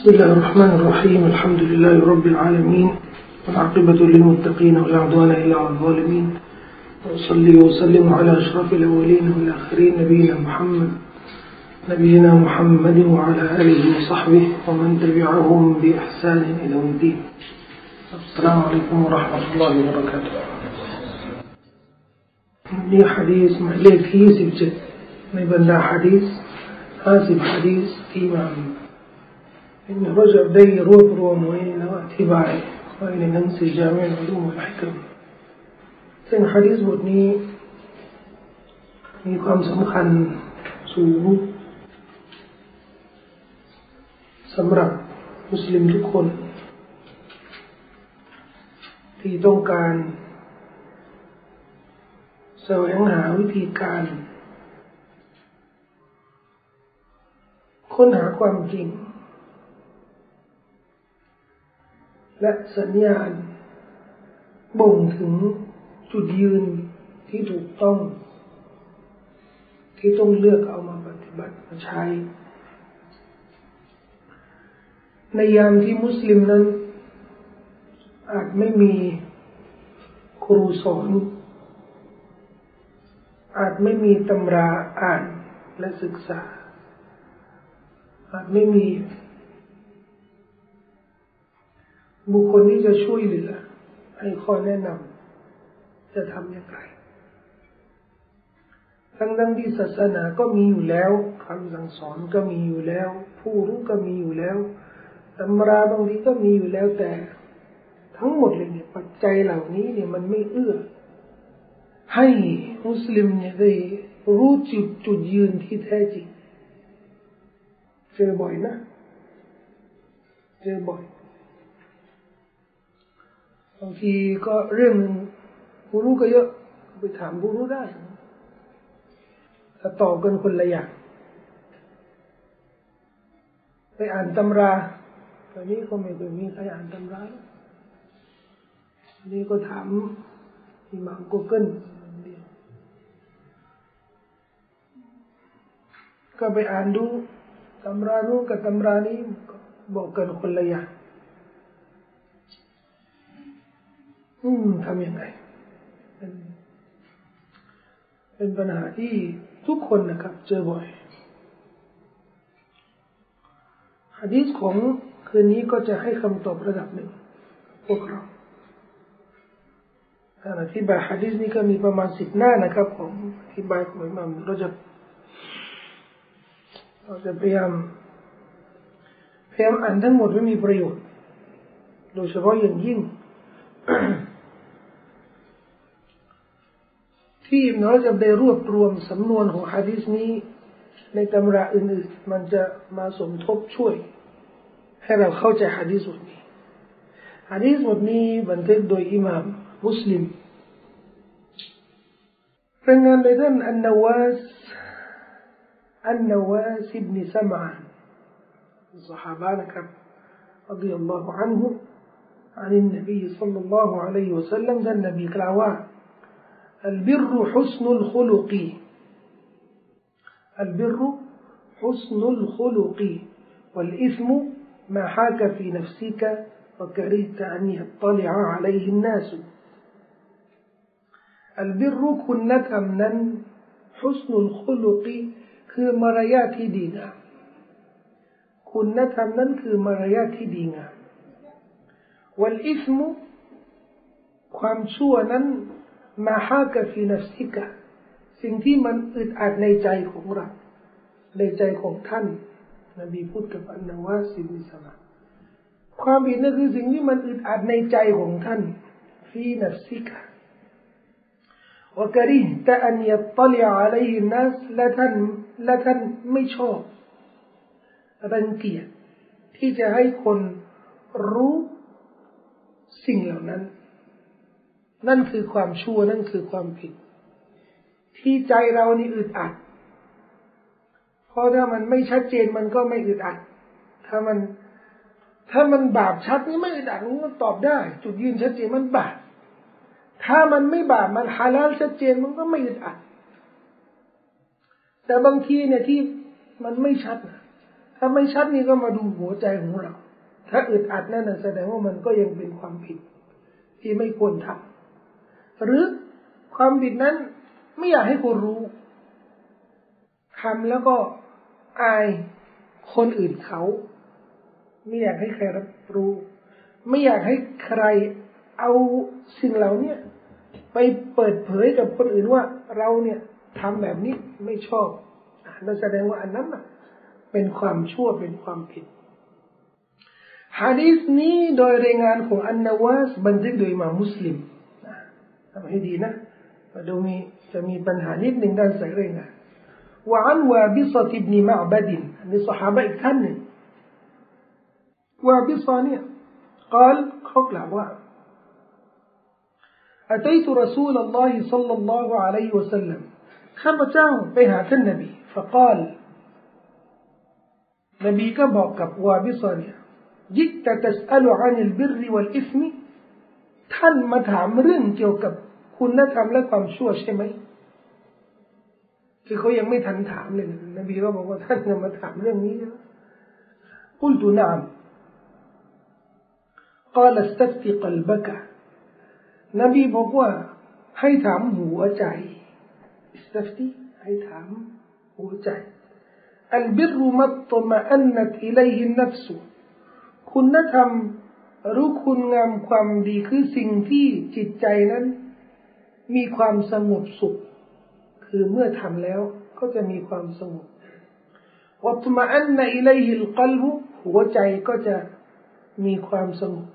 بسم الله الرحمن الرحيم الحمد لله رب العالمين والعاقبة للمتقين ولا عدوان إلا على الظالمين وأصلي وأسلم على أشرف الأولين والآخرين نبينا محمد نبينا محمد وعلى آله وصحبه ومن تبعهم بإحسان إلى الدين السلام عليكم ورحمة الله وبركاته لي حديث ما ليه كيس بجد ما حديث هذا حديث إمام ที่27ในบรรดาฮะดีษ50ฮะดีษที่มานรจบได้รวบรวมไว้แล้วอธิบายไว้ในหนังสือจามิอุลูมุลฮิกมซึ่งฮะดีษบทนี้ มีความสำคัญสูงสำหรับมุสลิมทุกคน ที่ต้องการแสวงหาวิธีการ ค้นหาความจริง และสัญญาณ บ่งถึงจุดยืนที่ถูกต้อง ที่ต้องเลือกเอามาปฏิบัติมาใช้ ในยามที่มุสลิมนั้น อาจไม่มีครูสอน อาจไม่มีตำราอ่านและศึกษา อาจไม่มี บุคคลที่จะช่วยเหลือ ให้ข้อแนะนำจะทำอย่างไร ทั้งทั้งที่ศาสนาก็มีอยู่แล้วคำสั่งสอนก็มีอยู่แล้ว ผู้รู้ก็มีอยู่แล้วตำราบางทีก็มีอยู่แล้วแต่ ทั้งหมดเลยเนี่ยปัจจัยเหล่านี้เนี่ยมันไม่เอื้อ ให้มุสลิมเนี่ยได้รู้จุดจุดยืนที่แท้จริงเจอบ่อยนะ เจอบ่อย บางทีก็เรื่องผู้รู้ก็เยอะไปถามผู้รู้ได้ถ้าตอบกันคนละอย่างไปอ่านตำราตอนนี้ก็ไม่เคยมีใครอ่านตำรานี่ก็ถามอิหม่ามกูเกิลก็ไปอ่านดูตำรานู้นกับตำรานี้บอกกันคนละอย่าง อืมทำยังไงเป็นปัญหาที่ทุกคนนะครับ เจอบ่อยฮะดีษของคืนนี้ก็จะให้คำตอบระดับหนึ่ง พวกเราการอธิบายฮะดีษนี้ก็มีประมาณสิบหน้านะครับผมอธิบายของอิม่ามเราจะเราจะพยายามพยายามอ่านทั้งหมดไม่มีประโยชน์ โดยเฉพาะอย่างยิ่ง ที่เราจะได้รวบรวมสำนวนของฮะดีษนี้ ในตำราอื่นๆมันจะมาสมทบช่วย ให้เราเข้าใจฮะดีษบทนี้ฮะดีษบทนี้บันทึกโดยอิหม่ามมุสลิมรายงานโดยท่านอันนาวาส النواس بن سمعان الصحابة كان رضي الله عنه عن النبي صلى الله عليه وسلم ذا النبي كالعوام البر حسن الخلق البر حسن الخلق والإثم ما حاك في نفسك وكرهت أن يطلع عليه الناس البر كنة أمنا حسن الخلق คือมารยาทที่ดีงามคุณธรรมนั้นคือมารยาทที่ดีงามวัลอิสมุความชั่วนั้น มาฮากะฟีนัฟซิกะสิ่งที่มันอึดอัดในใจของเราในใจของท่านนบีพูดกับอันนาวาสิบิสมาความผิดนั่นคือสิ่งที่มันอึดอัดในใจของท่านฟีนัฟซิกะ وكرهت أن يطلع عليه الناس และท่านและท่านไม่ชอบรังเกียจที่จะให้คนรู้สิ่งเหล่านั้น นั่นคือความชั่วนั่นคือความผิด ที่ใจเรานี่อึดอัดเพราะถ้ามันไม่ชัดเจนมันก็ไม่อึดอัด ถ้ามัน ถ้ามันบาปชัดนี่ไม่อึดอัดมันตอบได้ จุดยืนชัดเจนมันบาปถ้ามันไม่บาปมันฮาลาลชัดเจนมันก็ไม่อึดอัด แต่บางทีเนี่ยที่มันไม่ชัดนะถ้าไม่ชัดนี่ก็มาดูหัวใจของเรา ถ้าอึดอัดนั่นแสดงว่ามันก็ยังเป็นความผิด ที่ไม่ควรทำ หรือความผิดนั้นไม่อยากให้คนรู้ทำแล้วก็อายคนอื่นเขา ไม่อยากให้ใครรับรู้ ไม่อยากให้ใครเอาสิ่งเหล่านี้ไปเปิดเผยกับคนอื่นว่า เราเนี่ยทำแบบนี้ไม่ชอบนั่นแสดงว่าอันนั้นเป็นความชั่วเป็นความผิดฮะดีษนี้โดยรายงานของอันนาวาสบันทึกโดยมามุสลิม ทำให้ดีนะดูมีจะมีปัญหานิดหนึ่งด้านสายรายงาน وعن وابصة بن معبد من صحابة كان وابصة قال خقل أتيت رسول الله صلى الله عليه وسلم خبته بها النبي فقال نبي كبوكب وابصة جئت تسأل عن البر والإثم ท่านมาถามเรื่องเกี่ยวกับคุณธรรมและความชั่วใช่ไหมคือเขายังไม่ทันถามเลยนบีก็บอกว่าท่านจะมาถามเรื่องนี้นะกุลตุนาม قال استفتي قلبك นบีบอกว่าให้ถามหัวใจ استفتي ให้ถามหัวใจ البر ما اطمأنت إليه النفس คุณธรรม รู้คุณงามความดีคือสิ่งที่จิตใจนั้น มีความสงบสุข คือเมื่อทำแล้วก็จะมีความสงบวัตมาอันในอิเลหิลกลบุหัวใจก็จะมีความสงบ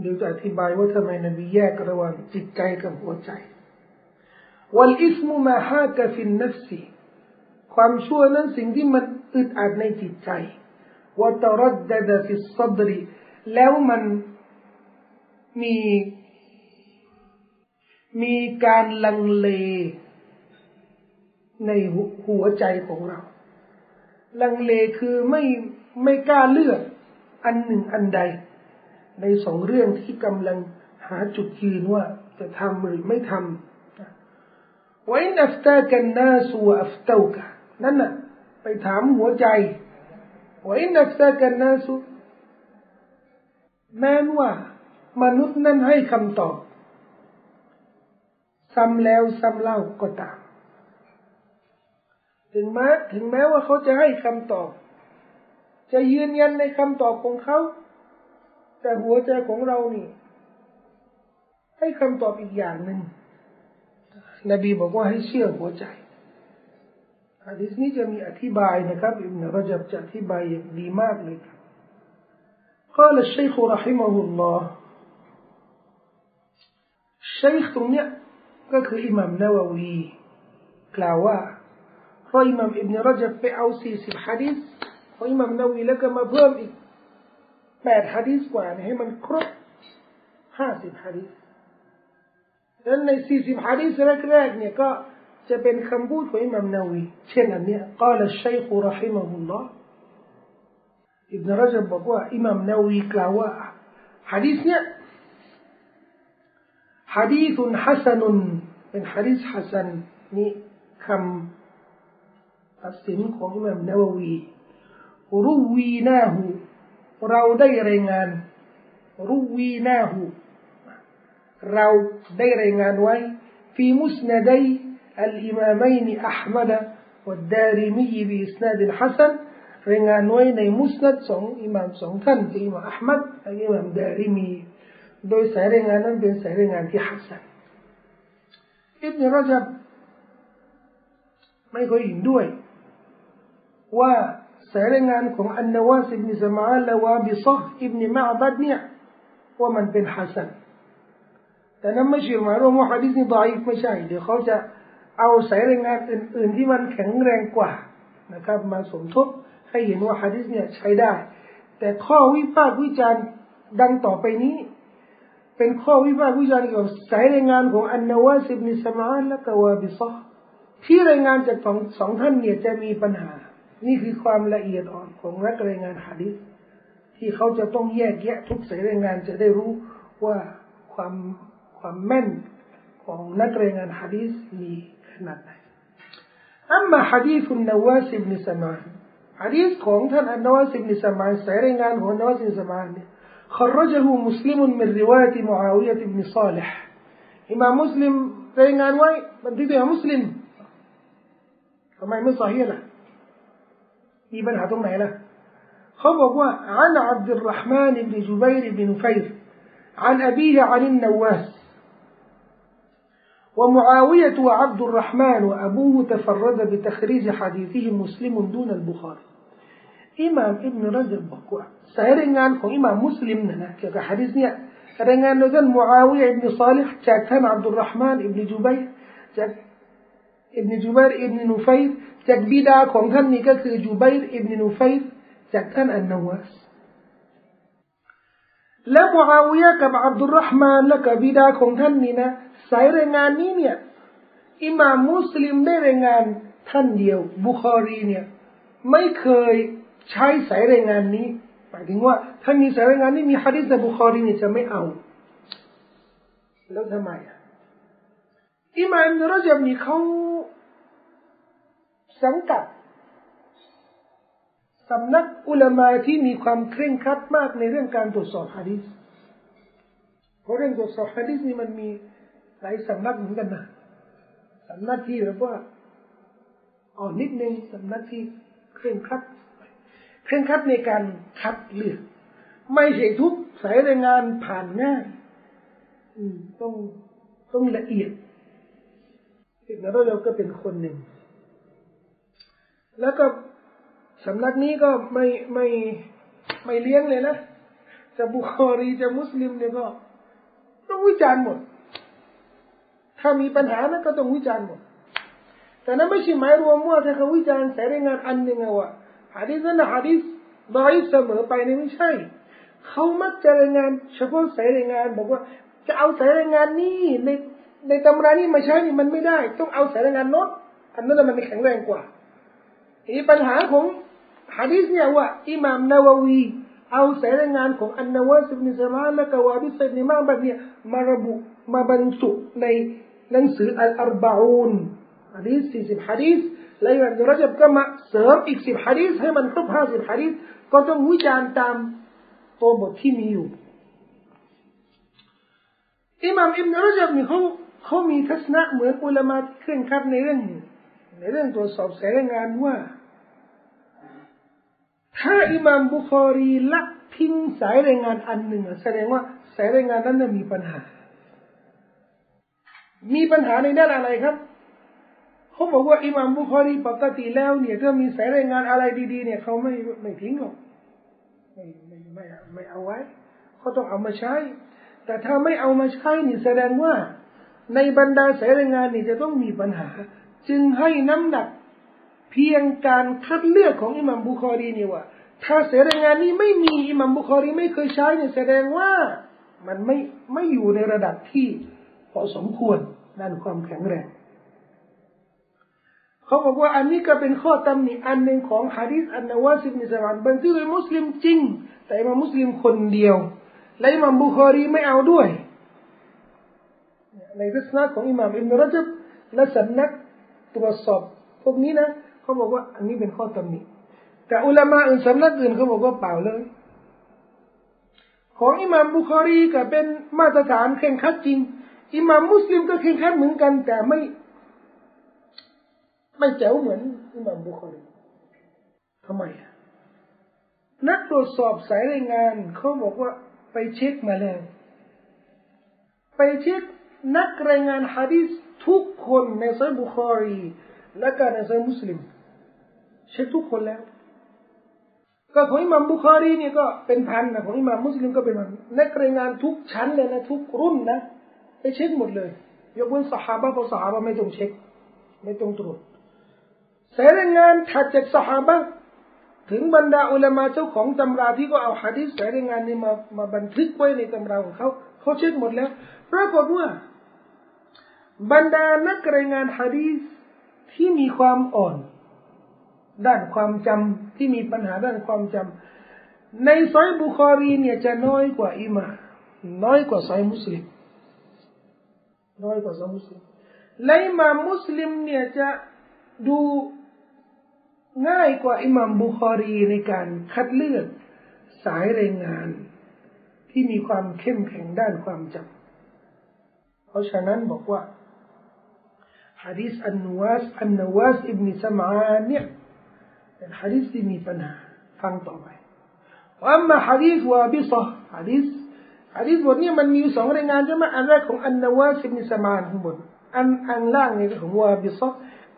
เดี๋ยวจะอธิบายว่าทำไมนบีแยกระหว่างจิตใจกับหัวใจوالإثم ما حاك في النفس ความชั่วนั้นสิ่งที่มันอึดอัดในจิตใจ وتردد في الصدر แล้วมันมีมีการลังเลในหัวใจของเรา ลังเลคือไม่ไม่กล้าเลือกอันหนึ่งอันใด ในสองเรื่องที่กำลังหาจุดยืนว่าจะทำหรือไม่ทำไว้นัฟตากันนาสัวอัฟเตากะนั่นน่ะไปถามหัวใจ ไว้นัฟตากันนาสุแม้ว่ามนุษย์นั้นให้คำตอบ ซ้ำแล้วซ้ำเล่าก็ตาม ถึงแม้ถึงแม้ว่าเขาจะให้คำตอบ จะยืนยันในคำตอบของเขา แต่หัวใจของเรานี่ ให้คำตอบอีกอย่างหนึ่งนบีบอกว่าให้เชื่อหัวใจ อันนี้จะมีอธิบายนะครับอิบนรจับจะอธิบายอย่างดีมากเลยครับ قال الشيخ رحمه الله الشيخ ตรงเนี้ยก็คืออิหมัมนาววีกล่าวว่าพออิหมัมอิบนรจับไปเอาสี่สิบฮะดิษพออิหมัมนาวีแล้วก็มาเพิ่มอีกแปดฮะดิษกว่าให้มันครบห้าสิบฮะดิษดังนั้นในสี่สิบฮะดิษแรกๆเนี่ยก็ จะเป็นคำพูดของอิหมัมนาวีเช่นอันเนี้ยกล่าวชัยคุรหิมะฮุลลอฮ์อิบนรจับบอกว่าอิหมัมนาวีกล่าวว่าฮะดีษเนี้ยฮะดีษฮัสนุนเป็นฮะดีษฮัสันนี่คำตัดสินของอิหมัมนาวีรูวีนาหูเราได้รายงานรูวีนาหูเราได้รายงานไว้ฟีมุสนาดัย الإمامين أحمد والدارمي بإسناد حسن รายงานไว้ในมุสนัดสองอิหม่ามสองท่านคืออิหม่ามอัลมัดและอิหม่ามดาริมีโดยสายรายงานนั้นเป็นสายรายงานที่ฮัสซันอิบนรจับไม่ค่อยเห็นด้วย ว่าสายรายงานของอันนวาสอิบนสมาลและวาบิซออิบนมาบัดเนี่ยว่ามันเป็นฮัสซันแต่นั้นไม่ใช่หมายรวมว่าฮะดิษนี้ดอยไม่ใช่เดี๋ยวเขาจะ เอาสายรายงานอื่น ๆ ที่มันแข็งแรงกว่านะครับ มาสมทบให้เห็นว่าฮะดิษเนี่ยใช้ได้ แต่ข้อวิพากษ์วิจารณ์ดังต่อไปนี้ เป็นข้อวิพากษ์วิจารณ์เกี่ยวกับสายรายงานของอันนาวาสิบนิสมาและกวาบิซอที่รายงานจากสองสองท่านเนี่ยจะมีปัญหา นี่คือความละเอียดอ่อนของนักรายงานฮะดิษที่เขาจะต้องแยกแยะทุกสายรายงานจะได้รู้ว่าความความแม่นของนักรายงานฮะดิษมี ขนาดไหน อัมมาฮะดีฟุนนวาสิบนิสมานฮะดีษของท่านอันนวาสิบนิสมานสายรายงานของนวาสิบนิสมานเนี่ย خرجه مسلم من رواية معاوية بن صالح إمام مسلم รายงานไว้บันทึกโดยมุสลิมทำไมไม่สอฮีล่ะมีปัญหาตรงไหนล่ะเขาบอกว่า عن عبد الرحمن بن جبير بن نفير عن أبيه عن النواس ومعاوية وعبد الرحمن وأبوه تفرد بتخريج حديثهم مسلم دون البخاري อิหม่ามอิบนุรจับบอกว่าสายรายงานของอิหม่ามมุสลิมนะนะเกี่ยวกับฮะดิษเนี่ยรายงานโดยท่านมูอาวิยะอิบนุซาลิห์จากท่านอับดุลรห์มานอิบนุจุบัยจากอิบนุจุบัย อิบนุนุฟัยจากบิดาของท่านนี่ก็คือจุบัยอิบนุนุฟัยจากท่านอันนวาส และมูอาวิยะกับอับดุลรหมานและกับบิดาของท่านนี่นะสายรายงานนี้เนี่ยอิหม่ามมุสลิมได้รายงานท่านเดียว บุคอรีเนี่ยไม่เคยใช้สายรายงานนี้หมายถึงว่าถ้ามีสายรายงานนี้มีฮะดิษบุคอรีเนี่ยจะไม่เอา แล้วทำไมอะอิมามนรจับนี่เขาสังกัด สำนักอุลามาที่มีความเคร่งครัดมากในเรื่องการตรวจสอบฮะดิษเพราะเรื่องตรวจสอบฮะดิษนี่มันมีหลายสำนักเหมือนกันนะสำนักที่แบบว่าอ่อนนิดนึงสำนักที่เคร่งครัดเคร่งครัดในการคัดเลือก ไม่ใช่ทุกสายรายงานผ่านง่ายต้องต้องละเอียดอีกแล้วเราก็เป็นคนหนึ่ง แล้วก็ สำนักนี้ก็ไม่ไม่ไม่เลี้ยงเลยนะจะบุคอรีจะมุสลิมเนี่ยก็ ต้องวิจารณ์หมด ถ้ามีปัญหานะก็ต้องวิจารณ์หมด แต่นั้นไม่ใช่หมายรวมว่าถ้าเขาวิจารณ์สายรายงานอันหนึ่งอะว่าฮะดิษนั้นฮะดิษดอยเสมอไปนี่ไม่ใช่ เขามักจะรายงาน เฉพาะสายรายงาน บอกว่าจะเอาสายรายงานนี้ในในตำรานี้มาใช้นี่มันไม่ได้ ต้องเอาสายรายงานโน้ตอันนั้นมันแข็งแรงกว่าอีปัญหาของ ฮะดิษเนี่ยว่าอิหม่ามนาววีเอาสายรายงานของอันนาวาสิบนิสมาและกวาบิสนิมาแบบนี้มาระบุมาบรรจุในหนังสืออัลอาร์บาอูนฮะดิษสี่สิบฮะดิษแล้วอิหม่ามนุรจับก็มาเสริมอีกสิบฮะดิษให้มันครบห้าสิบฮะดิษก็ต้องวิจารณ์ตามตัวบทที่มีอยู่อิหม่ามอิบนุรจับนี่เขาเขามีทัศนะเหมือนอุลามะที่เคร่งครัดในเรื่องในเรื่องตรวจสอบสายงานว่า ถ้าอิหม่ามบุคอรีละทิ้งสายรายงานอันหนึ่งแสดงว่าสายรายงานนั้นมีปัญหา มีปัญหาในด้านอะไรครับเขาบอกว่าอิหม่ามบุคอรีปกติแล้วเนี่ยถ้ามีสายรายงานอะไรดีๆเนี่ยเขาไม่ไม่ทิ้งหรอกไม่ไม่ไม่ไม่เอาไว้เขาต้องเอามาใช้ แต่ถ้าไม่เอามาใช้นี่แสดงว่า ในบรรดาสายรายงานนี่จะต้องมีปัญหา จึงให้น้ำหนัก เพียงการคัดเลือกของอิหม่ามบุคอรีนี่ว่า ถ้าเสรางานนี้ไม่มีอิหม่ามบุคอรีไม่เคยใช้เนี่ยแสดงว่ามันไม่ไม่อยู่ในระดับที่พอสมควรด้านความแข็งแรงเขาบอกว่าอันนี้ก็เป็นข้อตำหนิอันหนึ่งของฮะดิษอันนาวาสิบนิสมานบันทึกโดยมุสลิมจริง แต่มามุสลิมคนเดียว และอิหม่ามบุคอรีไม่เอาด้วย ในทัศนะของอิหม่ามอิบนุรจับและสำนักตรวจสอบพวกนี้นะ เขาบอกว่าอันนี้เป็นข้อตำหนิแต่อุลามะอื่นสำนักอื่นเขาบอกว่าเปล่าเลย ของอิหม่ามบุคอรีก็เป็นมาตรฐานเข่งขัดจริงอิหม่ามมุสลิมก็เคร่งครัดเหมือนกัน แต่ไม่ ไม่เจ๋งเหมือนอิหม่ามบุคอรีทำไมนักตรวจสอบสายรายงานเขาบอกว่าไปเช็คมาแล้ว ไปเช็คนักรายงานฮะดิษทุกคนในซัยบุคอรี และก็ในซัยมุสลิม เช็คทุกคนแล้ว ก็ของอิหม่ามบุคอรีเนี่ยก็เป็นพันนะของอิหม่ามมุสลิมก็เป็นพันนักรายงานทุกชั้นเลยนะทุกรุ่นนะไปเช็คหมดเลยยกเว้นสหายเพราะสหายไม่ต้องเช็ค ไม่ต้องตรวจสายรายงานถัดจากสหายถึงบรรดาอุลามาเจ้าของตำราที่ก็เอาฮะดิษสายรายงานนี้มามาบันทึกไว้ในตำราของเขาเขาเช็คหมดแล้วปรากฏว่า บรรดานักรายงานฮะดีษที่มีความอ่อน ด้านความจำที่มีปัญหาด้านความจำในซอยบุคอรีเนี่ยจะน้อยกว่าอิมาน้อยกว่าซอยมุสลิมน้อยกว่าซอยมุสลิมและอิมามุสลิมเนี่ยจะดูง่ายกว่าอิหมัมบุคอรีในการคัดเลือกสายรายงาน ที่มีความเข้มแข็งด้านความจำเพราะฉะนั้นบอกว่าฮะดีษอันนวาสอันนวาสอิบนิสมานเนี่ย เป็นฮะดีษที่มีปัญหาฟังต่อไปว่ามาฮะดีษวาบิซะฮะดีษฮะดีษบทนี้มันมีสองรายงานใช่ไหมอันแรกของอันนวาสอิบนิสมานข้างบนอันอันล่างนี่ของวาบิซะ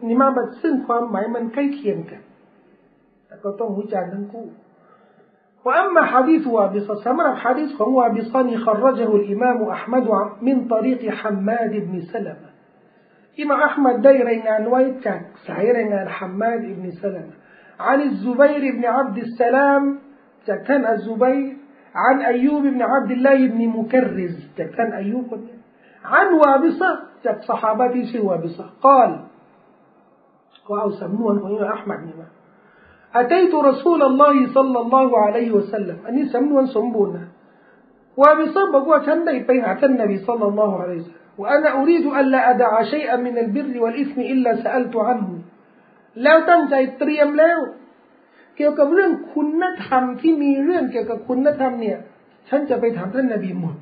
นี่มาบัดซึ่งความหมายมันใกล้เคียงกันแต่ก็ต้องวิจารณ์ทั้งคู่ وأما حديث وابصة سمر حديث هو وابصة خرجه الإمام أحمد من طريق حماد بن سلمة إمام أحمد داي رينان ويتك سعي رينان حماد بن سلمة عن الزبير بن عبد السلام كان الزبير. عن أيوب بن عبد الله بن مكرز كان أيوب. عن وابصة صحابتي في وابصة. قال إمام أحمد نما. أتيت رسول الله صلى الله عليه وسلم. أني سموه سمبونا وابصة بقوة شندي بين النبي صلى الله عليه وسلم. وأنا أريد ألا أدع شيئا من البر والإثم إلا سألت عنه. แล้วตั้งใจเตรียมแล้ว เกี่ยวกับเรื่องคุณธรรมที่มีเรื่องเกี่ยวกับคุณธรรมเนี่ย ฉันจะไปถามท่านนบีหมด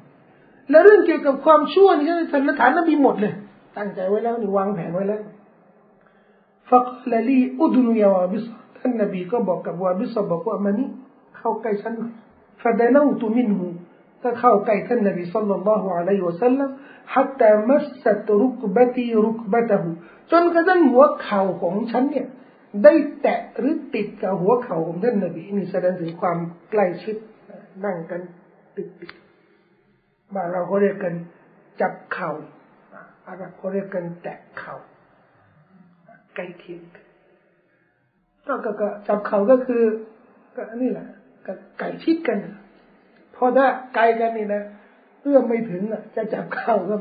และเรื่องเกี่ยวกับความชั่วนี่ฉันจะถามนบีหมดเลย ตั้งใจไว้แล้วนี่วางแผนไว้แล้วฟักละลีอุดนุยาวาบิสท่านนบีก็บอกกับวาบิสบอกว่ามานี่เข้าใกล้ฉันฟะดานาตุมินหูก็เข้าใกล้ท่านนบีสัลลัลลอฮุอะลัยฮิวะสัลลัม حتى مست ركبتي ركبته จนกระทั่งหัวเข่าของฉันเนี่ย ได้แตะหรือติดกับหัวเข่าของท่านนบีนี่แสดงถึงความใกล้ชิดนั่งกันติดติดบ้านเราเขาเรียกกันจับเข่าอาหรับเขาเรียกกันแตะเข่าใกล้เคียงก็ก็จับเข่าก็คือก็นี่แหละก็ไก่ชิดกันพอถ้าไกลกันนี่นะเอื้อมไม่ถึงอะ จะจับเข่าก็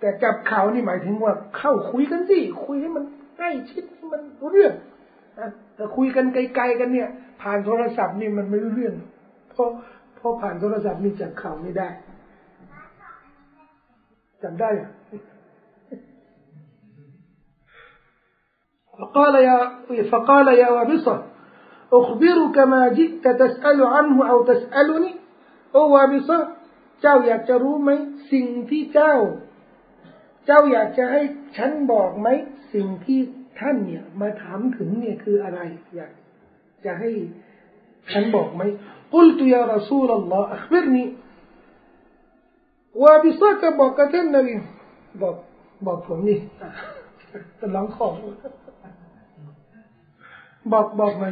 แต่จับเข่านี่หมายถึงว่าเข้าคุยกันสิคุยให้มันใกล้ชิดให้มันรู้เรื่องแต่คุยกันไกลๆกันเนี่ย ผ่านโทรศัพท์นี่มันไม่รู้เรื่องเพราะเพราะผ่านโทรศัพท์นี่จับเข่าไม่ได้จับได้อะ فقال يا فقال يا وابصة أخبرك ما جئت تسأل عنه أو تسألني โอวาบิซะเจ้าอยากจะรู้ไหมสิ่งที่เจ้า เจ้าอยากจะให้ฉันบอกไหมสิ่งที่ท่านเนี่ย มาถามถึงเนี่ยคืออะไร อยากจะให้ฉันบอกไหมกุลตุยารสูลลอฮ์อัคบิรนีวาบิซะก็บอกกับท่านนบีบอกบอกผมนี่จะร้องขอบอกบอกไหม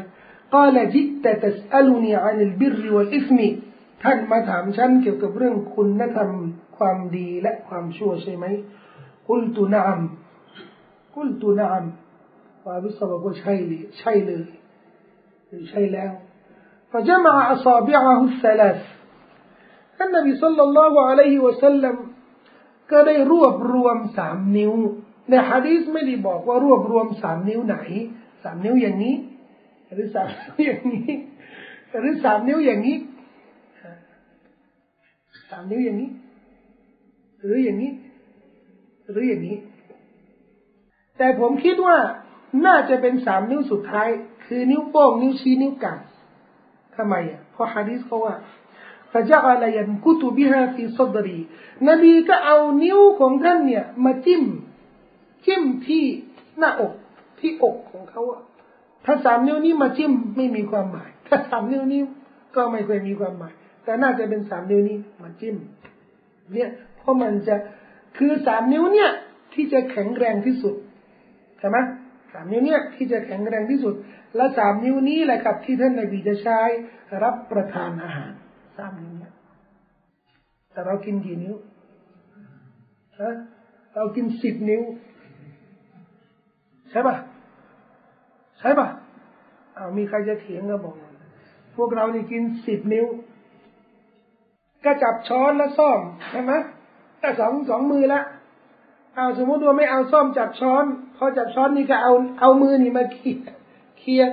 قال جئت تسألني عن البر والإثم ท่านมาถามฉันเกี่ยวกับเรื่องคุณธรรมความดีและความชั่วใช่ไหม กุลตุนามกุลตุนามฟาบิสบอกว่าใช่เลยใช่เลยใช่แล้ว فجمع أصابعه الثلاث النبي صلى الله عليه وسلم ก็ได้รวบรวมสามนิ้ว ในฮะดีษไม่ได้บอกว่ารวบรวมสามนิ้วไหนสามนิ้วอย่างนี้ หรือสามนิ้วอย่างนี้ หรือสามนิ้วอย่างนี้สามนิ้วอย่างนี้ หรืออย่างนี้ หรืออย่างนี้ แต่ผมคิดว่าน่าจะเป็นสามนิ้วสุดท้าย คือนิ้วโป้งนิ้วชี้นิ้วกลางทำไมอะเพราะฮะดีษเขาว่าฟะจารยันกุตุบิฮาฟีซดรีนบีก็เอานิ้วของท่านเนี่ย มาจิ้ม จิ้มที่หน้าอกที่อกของเขาอะถ้าสามนิ้วนี้มาจิ้มไม่มีความหมาย ถ้าสามนิ้วนี้ก็ไม่เคยมีความหมาย แต่น่าจะเป็นสามนิ้วนี้มาจิ้ม เนี่ยเพราะมันจะ คือสามนิ้วเนี่ย ที่จะแข็งแรงที่สุดใช่ไหมสามนิ้วเนี่ยที่จะแข็งแรงที่สุด และสามนิ้วนี้แหละครับ ที่ท่านนบีจะใช้รับประทานอาหารสามนิ้วเนี่ยแต่เรากินกี่นิ้วฮะเรากินสิบนิ้ว ใช่ปะใช่ปะอ้ามีใครจะเถียงก็บอกพวกเรานี่กินสิบนิ้ว ก็จับช้อนแล้วซ่อมใช่ไหม แต่สองสองมือละเอาสมมติว่าไม่เอาซ่อมจับช้อน พอจับช้อนนี่ก็เอาเอามือนี่มาเคียเคีย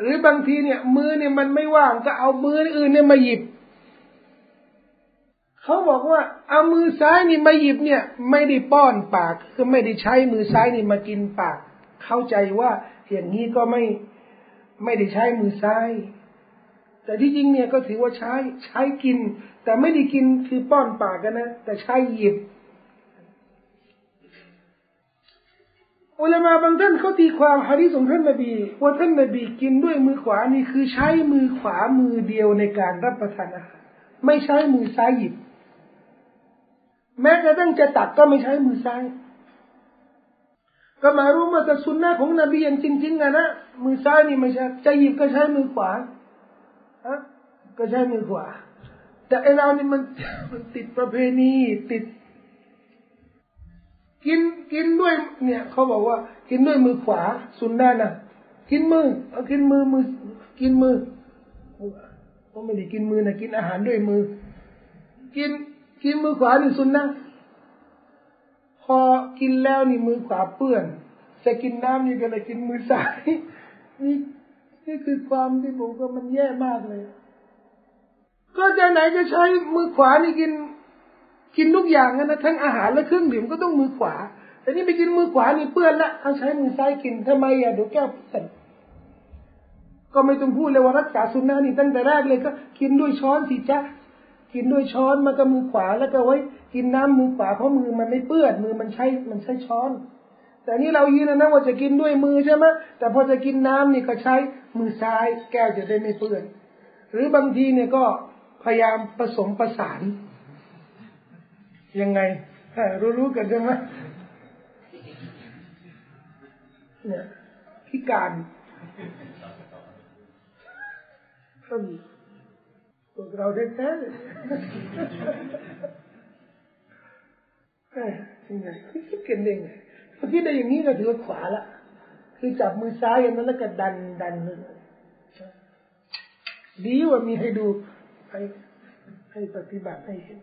หรือบางทีเนี่ย มือเนี่ยมันไม่ว่างก็เอามืออื่นเนี่ยมาหยิบเขาบอกว่าเอามือซ้ายนี่มาหยิบเนี่ย ไม่ได้ป้อนปากคือไม่ได้ใช้มือซ้ายนี่มากินปาก เข้าใจว่าอย่างนี้ก็ไม่ไม่ได้ใช้มือซ้าย แต่ที่จริงเนี่ยก็ถือว่าใช้ใช้กิน แต่ไม่ได้กินคือป้อนปากกันนะ แต่ใช้หยิบอุลามาบางท่านเขาตีความฮะดิษของท่านนบีว่าท่านนบีกินด้วยมือขวานี่คือใช้มือขวามือเดียวในการรับประทานอาหารไม่ใช้มือซ้ายหยิบ แม้กระทั่งจะตักก็ไม่ใช้มือซ้าย ก็มารู้มาแต่สุนนะของนบีอย่างจริงๆอะนะมือซ้ายนี่ไม่ใช่จะหยิบก็ใช้มือขวาฮะก็ใช้มือขวา แต่ไอเรานี่มันมันติดประเพณีติด กินกินด้วย เนี่ยเขาบอกว่า กินด้วยมือขวาสุนได้นะกินมือเอากินมือมือ กินมือเขาไม่ได้กินมือนะกินอาหารด้วยมือ กินกินมือขวานี่สุนนะพอกินแล้วนี่มือขวาเปื้อน จะกินน้ำนี่ก็เลยกินมือซ้ายนี่นี่คือความที่ผมก็มันแย่มากเลย ก็จะไหนจะใช้มือขวานี่กินกินทุกอย่างนะทั้งอาหารและเครื่องดื่มก็ต้องมือขวาแต่นี่ไปกินมือขวานี่เปื้อนละเอาใช้มือซ้ายกินทำไมอะเดี๋ยวแก้วเปื้อนก็ไม่ต้องพูดเลยว่ารักษาสุนนะนี่ตั้งแต่แรกเลยก็ กินด้วยช้อนสิจ้ากินด้วยช้อนมาก็มือขวาแล้วก็ไว้ กินน้ำมือขวาเพราะมือมันไม่เปื้อนมือมันใช้มันใช้ช้อน แต่นี่เรายืนนะว่าจะกินด้วยมือใช่ไหมแต่พอจะกินน้ำนี่ก็ใช้มือซ้าย แก้วจะได้ไม่เปื้อน หรือบางทีเนี่ยก็ พยายามผสมประสาน ยังไงรู้รู้กันใช่ไหมเนี่ยพิการก็มีพวกเราแท้ๆยังไงคิดกันเองพอคิดได้อย่างนี้ก็ถือว่าขวาละคือจับมือซ้ายอย่างนั้นแล้วก็ดันดันดีว่ามีให้ดู ให้ให้ปฏิบัติให้เห็น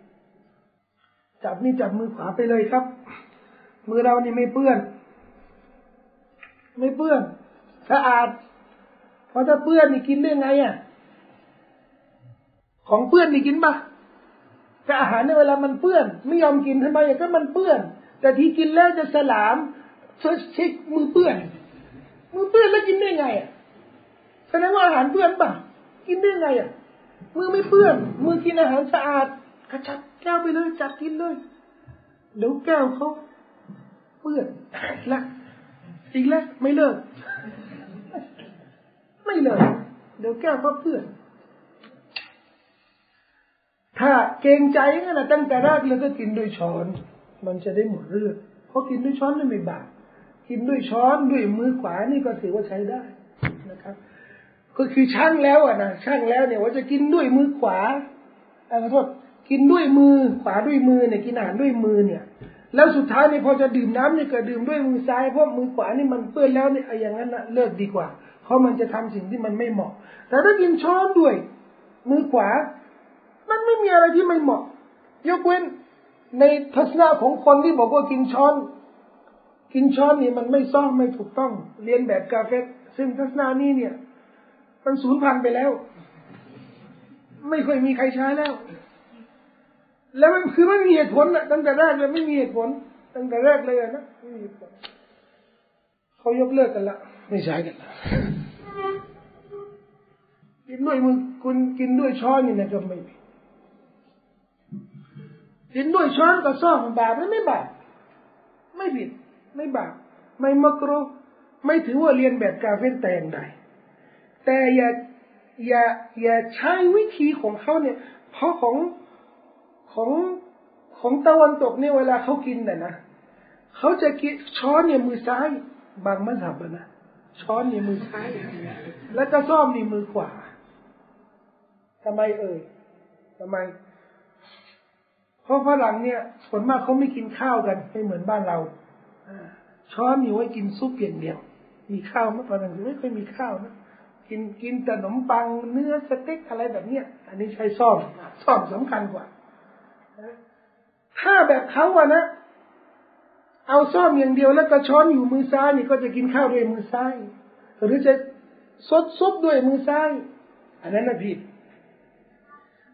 จับนี่จับมือขวาไปเลยครับ มือเรานี่ไม่เปื้อน ไม่เปื้อนสะอาดเพราะถ้าเปื้อนนี่กินได้ไงอะ ของเปื้อนนี่กินปะแต่อาหารในเวลามันเปื้อน ไม่ยอมกินทำไมก็มันเปื้อน แต่ที่กินแล้วจะสลามเช็คมือเปื้อน มือเปื้อนแล้วกินได้ไงอะแสดงว่าอาหารเปื้อนปะกินได้ไงอะ มือไม่เปื้อน มือกินอาหารสะอาดกระชับแก้วไปเลยจัดกินเลยเดี๋ยวแก้วเขาเปื้อนละอีกแล้วไม่เลิก ไม่เลิกเดี๋ยวแก้วเขาเปื้อนถ้าเกรงใจงั้นนะตั้งแต่แรกเลยก็กินด้วยช้อน มันจะได้หมดเรื่องเพราะกินด้วยช้อนนี่ไม่บาปกินด้วยช้อนด้วยมือขวานี่ก็ถือว่าใช้ได้นะครับ ก็คือช่างแล้วอะนะช่างแล้วเนี่ยว่าจะกินด้วยมือขวาขอโทษกินด้วยมือขวาด้วยมือเนี่ยกินอาหารด้วยมือเนี่ย แล้วสุดท้ายเนี่ยพอจะดื่มน้ำเนี่ยก็ดื่มด้วยมือซ้ายเพราะมือขวานี่มันเปื้อนแล้วเนี่ยอย่างนั้นนะเลิกดีกว่า เพราะมันจะทำสิ่งที่มันไม่เหมาะ แต่ถ้ากินช้อนด้วย มือขวา มันไม่มีอะไรที่ไม่เหมาะ ยกเว้นในทัศนะของคนที่บอกว่ากินช้อน กินช้อนนี่มันไม่ซ่อมไม่ถูกต้อง เรียนแบบกาเฟซึ่งทัศนะนี้เนี่ย มันสูญพันธุ์ไปแล้ว ไม่ค่อยมีใครใช้แล้ว แล้วมันคือไม่มีเหตุผลนะตั้งแต่แรกเลยไม่มีเหตุผล ตั้งแต่แรกเลยนะไม่มีเหตุผลเขายกเลิกกันละไม่ใช่กันละกินด้วยมือคุณกินด้วยช้อนนี่นะก็ไม่ผิดกินด้วยช้อนกับซ่อมบาปไม่บาปไม่ผิด ไม่บาปไม่มักรุไม่ถือว่าเรียนแบบกาเฟนแต่งใด แต่อย่าอย่าอย่าใช้วิธีของเขาเนี่ย เพราะของของของตะวันตกเนี่ยเวลาเขากินน่ะนะเขาจะกินช้อนเนี่ยมือซ้าย บางมัสยิดนะช้อนเนี่ยมือซ้าย แล้วก็ซ่อมนี่มือขวาทำไมเอ่ยทำไม เพราะฝรั่งเนี่ยส่วนมากเขาไม่กินข้าวกันไม่เหมือนบ้านเราช้อนนี่ไว้กินซุปอย่างเดียว มีข้าวไหมฝรั่งไม่ค่อยมีข้าวนะ กินกินแต่ขนมปังเนื้อสเต็กอะไรแบบเนี้ย อันนี้ใช้ซ่อมซ่อมสำคัญกว่าถ้าแบบเขาอะนะ เอาซ่อมอย่างเดียวแล้วก็ช้อนอยู่มือซ้ายนี่ก็จะกินข้าวด้วยมือซ้าย หรือจะซดซุปด้วยมือซ้าย อันนั้นนะผิด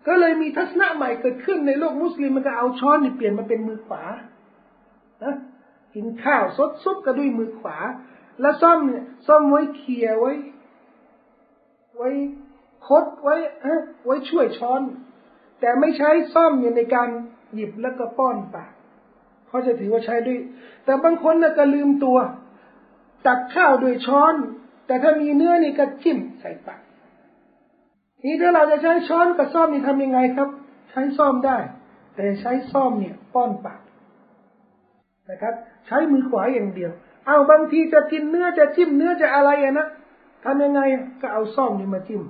ก็เลยมีทัศนะใหม่เกิดขึ้นในโลกมุสลิมมันก็เอาช้อนนี่เปลี่ยนมาเป็นมือขวานะกินข้าวซดซุปก็ด้วยมือขวา แล้วซ่อมเนี่ยซ่อมไว้เขี่ยไว้ ไว้คดไว้ไว้ช่วยช้อน แต่ไม่ใช้ซ่อมเนี่ยในการหยิบแล้วก็ป้อนปากเขาจะถือว่าใช้ด้วย แต่บางคนนะก็ลืมตัว ตักข้าวด้วยช้อน แต่ถ้ามีเนื้อนี่ก็จิ้มใส่ปากนี่ถ้าเราจะใช้ช้อนกับซ่อมนี่ทำยังไงครับ ใช้ซ่อมได้ แต่ใช้ซ่อมเนี่ย ป้อนปากนะครับ ใช้มือขวาอย่างเดียว เอาบางทีจะกินเนื้อจะจิ้มเนื้อจะอะไรอะนะ ทำยังไงก็เอาซ่อมนี่มาจิ้ม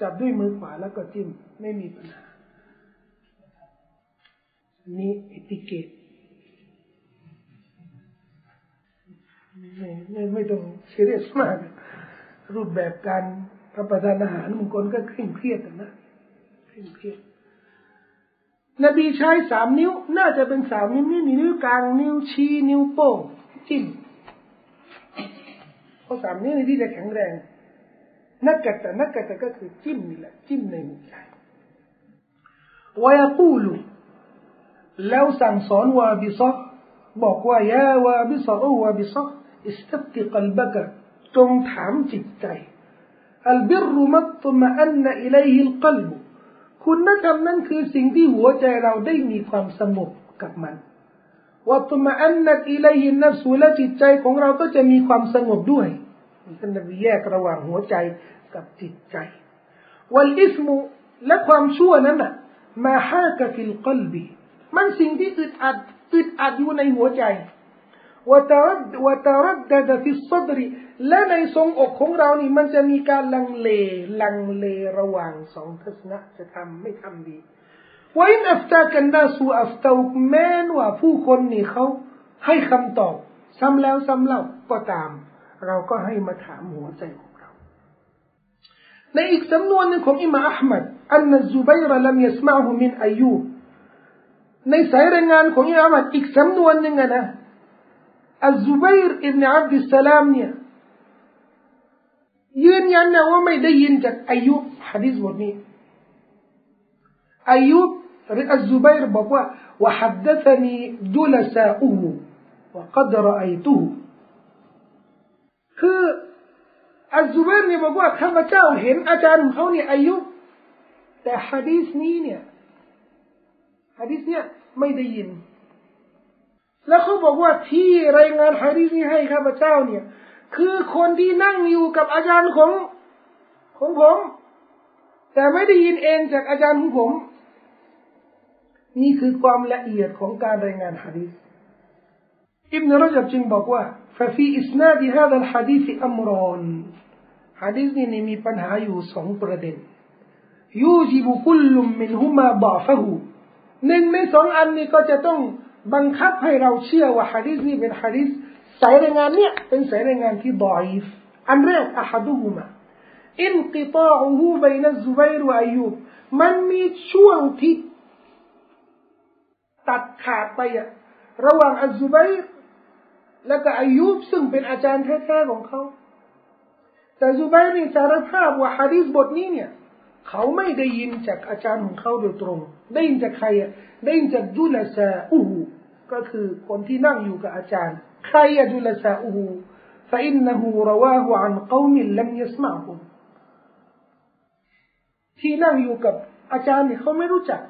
จับด้วยมือขวาแล้วก็จิ้ม ไม่มีปัญหา นี่เอติเกตไม่ไม่ไม่ต้องเสียสมาก รูปแบบการรับประทานอาหารบางคนก็เคร่งเครียดนะเคร่งเครียดนบีใช้สามนิ้ว น่าจะเป็นสามนิ้วนี่นิ้วกลางนิ้วชี้นิ้วโป้งจิ้ม เพราะสามนี้วที่จะแข็งแรง นักกัตตะนักกัตตะก็คือจิ้มนี่แหละจิ้มในหัวใจวายกูลูแล้วสั่งสอนวาบิซอบอกว่ายาวาบิซอกโอวาบิซออิสตับติกัลบกะจงถามจิตใจอัลบิรุมัตตุมะอันนอิเลฮิลกลบุคุณธรรมนั้นคือสิ่งที่หัวใจเราได้มีความสงบกับมัน วัตมะอันนัตอิเลยินนัสูและจิตใจของเราก็จะมีความสงบด้วยท่านนบีแยกระหว่างหัวใจกับจิตใจوالإثم และความชั่วนั้นน่ะما حاك في القلب มันสิ่งที่อึดอัดอึดอัดอยู่ในหัวใจ وتردد وتردد في الصدر และในทรวงอกของเรานี่มันจะมีการลังเลลังเลระหว่างสองทัศนะจะทำไม่ทำดี وإن أفتاك الناس وأفتوك แม้นว่าผู้คนนี่เขาให้คำตอบ ซ้ำแล้วซ้ำเล่าก็ตาม เราก็ให้มาถามหัวใจของเรา ในอีกสำนวนหนึ่งของอิมาอัลมัดอันนซูบัยรลัมยสมาหูมินอายุในสายรายงานของอิมาอัลมัดอีกสำนวนหนึ่งนะอัลซุบัยร์อิบนอับดิสสลามเนี่ยยืนยันนะว่าไม่ได้ยินจากอายุฮะดิษบทนี้อายุ หรืออัลซุบัยร์บอกว่า وحدثني جلساؤه وقد رأيته คืออัลซุบัยร์เนี่ยบอกว่าข้าพเจ้าเห็นอาจารย์ของเขาเนี่ยอายุแต่ฮะดีษนี้เนี่ยฮะดีษเนี่ยไม่ได้ยินแล้วเขาบอกว่าที่รายงานฮะดีษนี้ให้ข้าพเจ้าเนี่ย คือคนที่นั่งอยู่กับอาจารย์ของของผม แต่ไม่ได้ยินเองจากอาจารย์ของผม นี่คือความละเอียดของการรายงานฮะดีษอิบนรจับจึงบอกว่า ففي إسناد هذا الحديث أمران ฮะดีษนี้มีปัญหาอยู่สองประเด็น يوجب كل منهما ضعفه หนึ่งในสองอันนี้ก็จะต้องบังคับให้เราเชื่อว่าฮะดีษนี้เป็นฮะดีษสายรายงานเนี่ยเป็นสายรายงานที่ดอยฟอันแรกอะฮัดุฮุมาอินกิตาอูฮูบัยนัซุบัยรอายุบมันมีช่วงที่ ตัดขาดไปอะระหว่างอัลซุบัยและก็อายุบซึ่งเป็นอาจารย์แท้ๆของเขาแต่ซุบัยนี่สารภาพว่าฮะดีษบทนี้เนี่ยเขาไม่ได้ยินจากอาจารย์ของเขาโดยตรง ได้ยินจากใครอ่ะได้ยินจากจุลซาอูฮูก็คือคนที่นั่งอยู่กับอาจารย์ใครอะจุลซาอูฮู فإنه رواه عن قوم لم يسمعهم ที่นั่งอยู่กับอาจารย์เนี่ยเขาไม่รู้จัก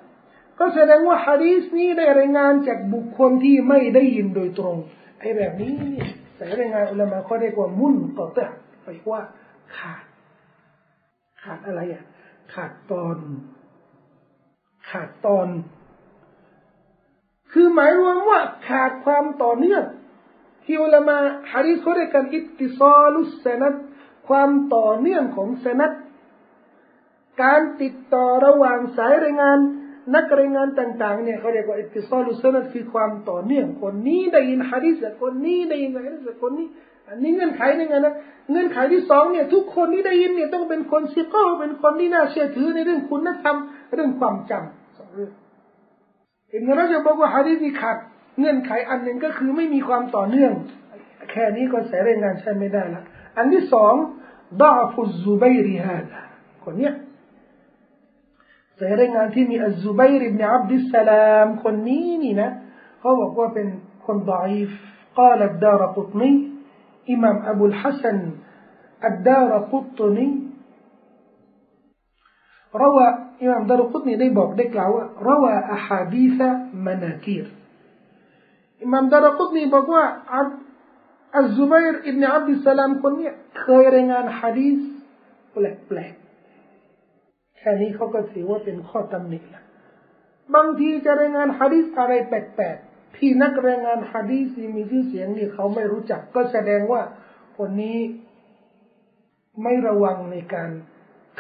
ก็แสดงว่าฮะดีสนี้ได้รายงานจากบุคคลที่ไม่ได้ยินโดยตรงไอ้แบบนี้เนี่ยแต่รายงานอุลามะเขาเรียกว่ามุนต่อเตะไปว่าขาด ขาดอะไรอะ ขาดตอน ขาดตอน คือหมายรวมว่าขาดความต่อเนื่องที่อุลามาฮะดีษเขาเรียกกันอิตติซาลุสนัดความต่อเนื่องของสนัดการติดต่อระหว่างสายรายงาน นักรายงานต่างๆเนี่ยเขาเรียกว่าอิติซาลุสนัดคือความต่อเนื่องคนนี้ได้ยินฮะดีษจากคนนี้ได้ยินฮะดีษจากคนนี้ อันนี้เงื่อนไขหนึ่งนะเงื่อนไขที่สองเนี่ยทุกคนที่ได้ยินเนี่ยต้องเป็นคนซิกอเป็นคนที่น่าเชื่อถือในเรื่องคุณธรรมเรื่องความจำสองเรื่องอินเราจะบอกว่าฮะดีษขาดเงื่อนไขอันหนึ่งก็คือไม่มีความต่อเนื่อง แค่นี้ก็เสียรายงานใช้ไม่ได้ละอันที่สองดาฟุซุบัยริฮาดคนเนี้ย แต่ได้งานที่มีอัลซูบัยริบเนอับดิสสลามคนนี้นี่นะเขาบอกว่าเป็นคนดอยฟกาลับดารกุตนีอิหม่ามอบุลฮัสซันอัดดารกุตนีเราว่าอิหม่ามดารกุตนีได้บอกได้กล่าวว่าเราว่าอะฮะดีษะมนาคีรอิหม่ามดารกุตนีบอกว่าอัลซูบัยรอิบเนอับดิสสลามคนนี้เคยรายงานฮะดีษแปลก ค่นี้เขาก็ถือว่าเป็นข้อตำหนิละบางทีจะรายงานฮะดีษอะไรแปลกๆที่นักรายงานฮะดีษมีชื่อเสียงนี่เขาไม่รู้จัก ก็แสดงว่าคนนี้ไม่ระวังในการ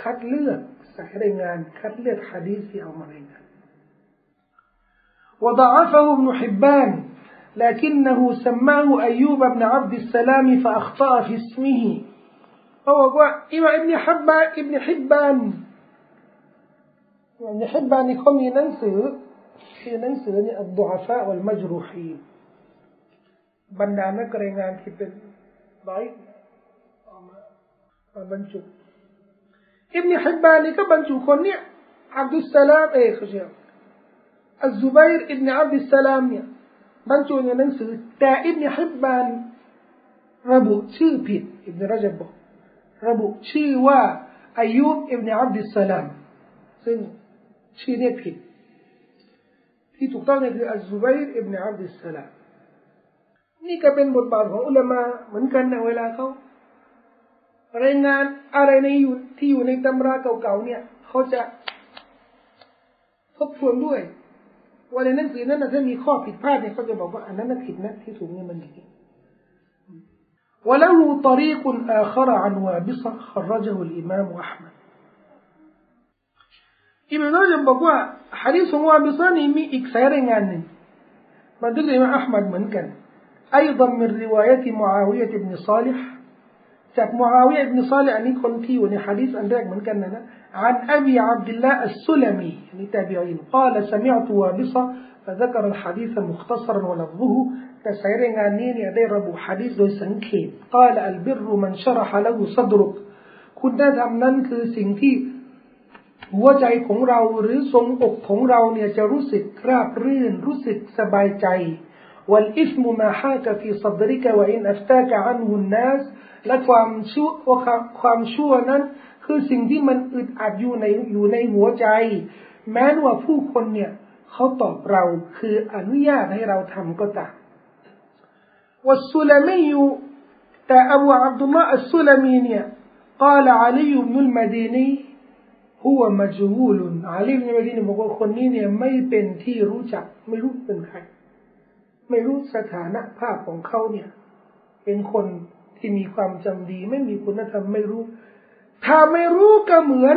คัดเลือกสายรายงานคัดเลือกฮะดีษที่เอามารายงาน وضعفه ابن حبان لكنه سماه أيوب بن عبد السلام فأخطأ في اسمه เขาบอกว่า อิมามอิบนฮับบานี่เขามีหนังสือคือหนังสือเนี่ยอัลดุอาฟะวัลมัจรูฮีบรรดานักรายงานที่เป็นร้อยมาบรรจุอิบนฮิบบานี่ก็บรรจุคนเนี่ยอับดุสสลามเอ้เขาเชื่ออัลซุบัยร์อิบนอับดุสสลามเนี่ยบรรจุในหนังสือ แต่อิบนฮิบบานระบุชื่อผิดอิบนรจบบอกระบุชื่อว่าอายุบอิบเนอับดิสสลามซึ่ง ชื่อนี้ผิดที่ถูกต้องนี่คืออัลซุบัยร์อิบเนอับดิสสลามนี่ก็เป็นบทบาทของอุลามะเหมือนกันนะเวลาเขารายงานอะไรในอยู่ที่อยู่ในตำราเก่าๆเนี่ยเขาจะทบทวนด้วยว่าในหนังสือนั้นถ้ามีข้อผิดพลาดเนี่ยเขาจะบอกว่าอันนั้นผิดนะที่ถูกเนี่ยมันผิด وله طريق آخر عن وابصة خرجه الإمام أحمد ابن رجب بقوا حديث وابصة نمي إكسير عن ما دل الإمام أحمد من كان أيضا من رواية معاوية بن صالح تاب معاوية بن صالح أني كنتي وني حديث أن من كان عن أبي عبد الله السلمي يعني تابعين قال سمعت وابصة فذكر الحديث مختصرا ولفظه แต่สายรายงานนี้เนี่ยได้ระบุฮะดีษโดยสังเขปกล่าวอัลบิรุมันชรหะละหุซัดรุกคุณธรรมนั้นคือสิ่งที่ หัวใจของเราหรือทรงอกของเราเนี่ยจะรู้สึกราบรื่นรู้สึกสบายใจ والإثم ما حاك في صدرك وإن أفتاك عنه الناس และความชั่วความชั่วนั้น คือสิ่งที่มันอึดอัดอยู่ในอยู่ในหัวใจ แม้ว่าผู้คนเนี่ยเขาตอบเราคืออนุญาตให้เราทำก็ตาม والسلمي أبو عبد الله السلمي قال علي بن المديني ผัวมาจูฮูลุนอาลิมในมดีนบอกว่าคนนี้เนี่ยไม่เป็นที่รู้จัก ไม่รู้เป็นใคร ไม่รู้สถานะภาพของเขาเนี่ย เป็นคนที่มีความจำดี ไม่มีคุณธรรมไม่รู้ ถ้าไม่รู้ก็เหมือน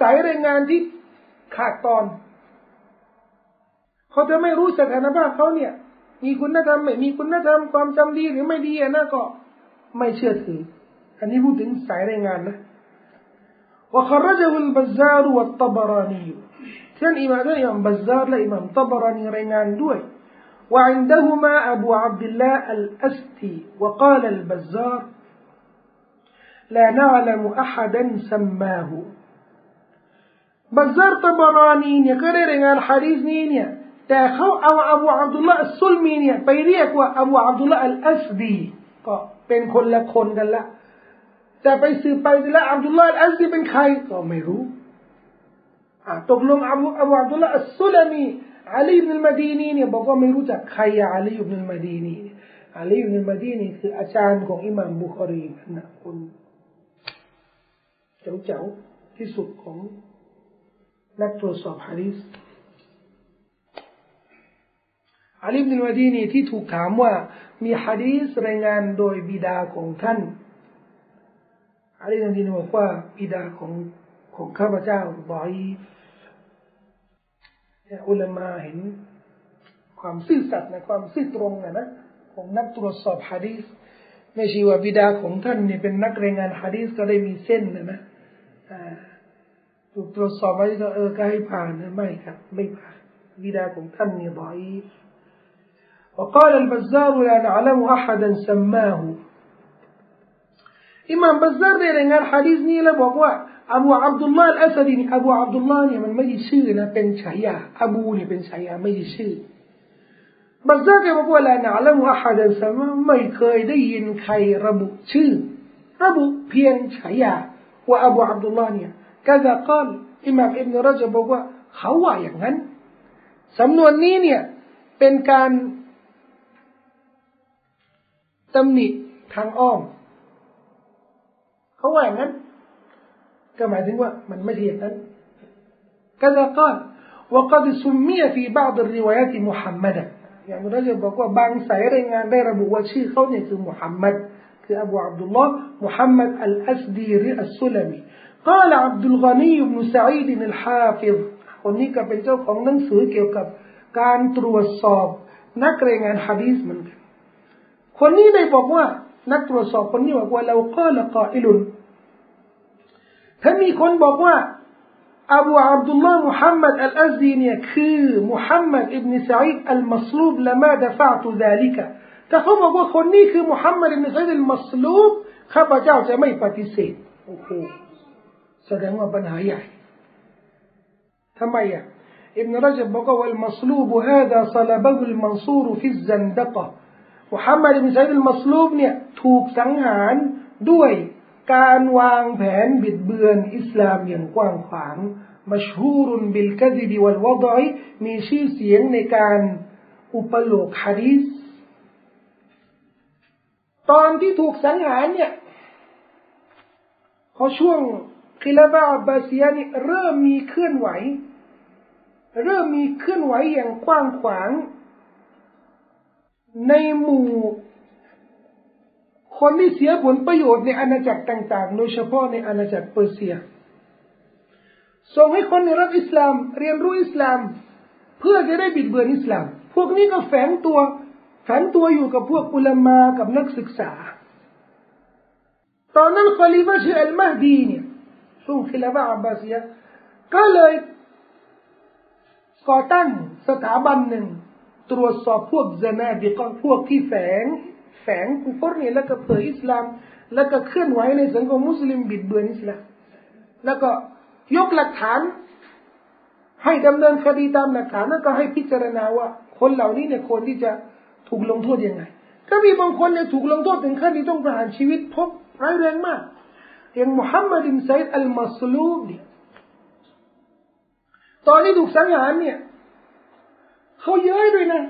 สายรายงานที่ขาดตอน เขาจะไม่รู้สถานะภาพเขาเนี่ย มีคุณธรรมไม่มีคุณธรรมความจำดีหรือไม่ดีนะก็ไม่เชื่อถือ อันนี้พูดถึงสายรายงานนะ وخرجه البزار والطبراني كان إمام إمام بزار لا إمام طبراني رينان دوي وعندهما أبو عبد الله الأستي وقال البزار لا نعلم أحدا سماه بزار طبراني يقرر رينان حديث نينيا แต่เขาเอาอบูอับดุลละอัสุลมีเนี่ยไปเรียกว่าอบูอับดุลละอัลอัสดีก็เป็นคนละคนกันละ แต่ไปสืบไปแล้วอับดุลละอัลอัสดีเป็นใครก็ไม่รู้ตกลงอบูอบูอับดุลละอัสุลามีอาลีบินมาดีนีเนี่ยบอกว่าไม่รู้จักใครอาลีบินมาดีนีอาลีบินมาดีนีคืออาจารย์ของอิหม่ามบุคอรีนะคนเจ๋าๆที่สุดของนักตรวจสอบฮะดีษอาลีบินมาดีนีที่ถูกถามว่ามีฮะดีสรายงานโดยบิดาของท่าน อาลีบินมาดีนีบอกว่าบิดาของของข้าพเจ้าบอยอุลามาเห็นความซื่อสัตย์ในความซื่อตรงนะนะของนักตรวจสอบฮะดีสไม่ใช่ว่าบิดาของท่านนี่เป็นนักรายงานฮะดีสก็ได้มีเส้นนะนะถูกตรวจสอบไว้ก็เออก็ให้ผ่านนะไม่ครับไม่ผ่านบิดาของท่านนี่บอย وقال البزار لا نعلم أحدا سماه إمام بزار دي رنگار حديث ني لبقوا أبو عبد الله الأسدي أبو عبد الله เนี่ยมันไม่ได้ชื่อนะเป็นฉายาอบูเนี่ยเป็นฉายาไม่ได้ชื่อ บัซาร์แกบอกว่าละนะละมุฮัดันสมาไม่เคยได้ยินใครระบุชื่อ ระบุเพียงฉายาว่าอบูอับดุลลาห์เนี่ยกาซากอนอิมามอิบนุรจบอกว่าเขาว่าอย่างนั้นสำนวนนี้เนี่ยเป็นการตำหนิทางอ้อม เขาว่าอย่างนั้นก็หมายถึงว่ามันไม่ใช่อย่างนั้น كذا قال وقد سمي في بعض الروايات محمدا อย่างเราจะบอกว่าบางสายรายงานได้ระบุว่าชื่อเขาเนี่ยคือมุฮัมมัดคืออบูอับดุลลอฮ์มุฮัมมัดอัลอัสดีริอัสซุลามี قال عبد الغني بن سعيد الحافظ คนนี้ก็เป็นเจ้าของหนังสือเกี่ยวกับการตรวจสอบ นักรายงานฮะดีษเหมือนกันคนนี้ได้บอกว่า นักตรวจสอบคนนี้บอกว่าเราก็ละกออิลุนถ้ามีคนบอกว่าอบูอับดุลลาห์มุฮัมมัดอัลอัซดีเนี่ยคือมุฮัมมัดอิบนซาอิดอัลมัสลูบละมาดฟะตุดาลิกะถ้าเขาบอกว่าคนนี้คือมุฮัมมัดอิบนซาอิดอัลมัสลูบข้าพเจ้าจะไม่ปฏิเสธโอ้โหแสดงว่าปัญหาใหญ่ทำไมอ่ะ ابن رجب บอกว่า والمصلوب هذا صلبه المنصور في الزندقة มุฮัมมัดอินซาอิดอัลมัสลูบเนี่ยถูกสังหารด้วยการวางแผนบิดเบือนอิสลามอย่างกว้างขวางมัชฮูรุนบิลกะซิบวัลวะดอยมีชื่อเสียงในการอุปโลกฮะดีสตอนที่ถูกสังหารเนี่ยพอช่วงคิลาบาอับบาซียนี่เริ่มมีเคลื่อนไหว เริ่มมีเคลื่อนไหวอย่างกว้างขวาง ในหมู่ คนที่เสียผลประโยชน์ในอาณาจักรต่าง ๆ โดยเฉพาะในอาณาจักรเปอร์เซียส่งให้คนในรัฐอิสลาม เรียนรู้อิสลาม เพื่อจะได้บิดเบือนอิสลาม พวกนี้ก็แฝงตัวแฝงตัวอยู่กับพวกอุลามากับนักศึกษา ตอนนั้นคอลีฟะชื่ออัลมาดีเนี่ยช่วงคิลาบะอับบาซียก็เลยก่อตั้งสถาบันหนึ่ง ตรวจสอบพวกซนาดิกพวกที่แฝง แฝงกุฟรเนี่ยแล้วก็เผยอิสลาม แล้วก็เคลื่อนไหวในสังคมมุสลิมบิดเบือนอิสลามแล้วก็ยกหลักฐาน ให้ดำเนินคดีตามหลักฐานแล้วก็ให้พิจารณาว่า คนเหล่านี้เนี่ยควรที่จะถูกลงโทษยังไง ก็มีบางคนเนี่ยถูกลงโทษถึงขั้นที่ต้องประหารชีวิตพบร้ายแรงมากอย่างมุฮัมมัดอิมไซด์อัลมัสลูมเนี่ยตอนที่ถูกสังหารเนี่ย เขาเย้ยด้วยนะ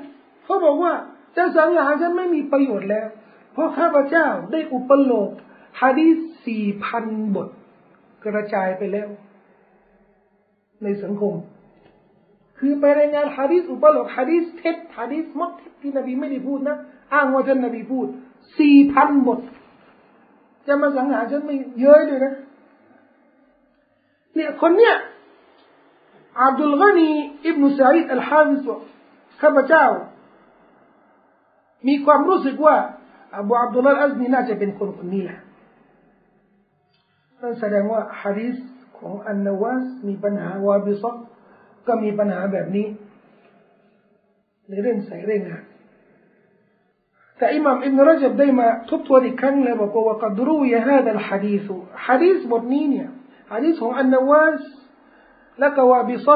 เขาบอกว่าจะสังหารฉันไม่มีประโยชน์แล้ว เพราะข้าพเจ้าได้อุปโลกฮะดีสี่พันบท กระจายไปแล้ว ในสังคม คือไปรายงานฮะดีอุปโลกฮะดีเท็จฮะดีษมดที่นบีไม่ได้พูดนะอ้างว่าท่านนบีพูดสี่พันบท จะมาสังหารฉันไม่เยอะด้วยนะเนี่ยคนเนี้ยอับดุลกานีอิบนุสัยด์อัลฮาฟิซ ข้าพเจ้า มีความรู้สึกว่าอบูอับดุลลาห์อัซนีน่าจะเป็นคนคนนี้แหละนั่นแสดงว่าฮะดีษของอันนวาสมีปัญหาวาบิซก็มีปัญหาแบบนี้ ในเรื่องใส่เรื่องงานแต่อิหม่ามอิบนุรจับได้มาทบทวนอีกครั้งเลยบอกว่ากัดรู้ยาฮาดัลฮะดีษฮะดีษบทนี้เนี่ยฮะดีษของอันนวาสและก็วาบิซ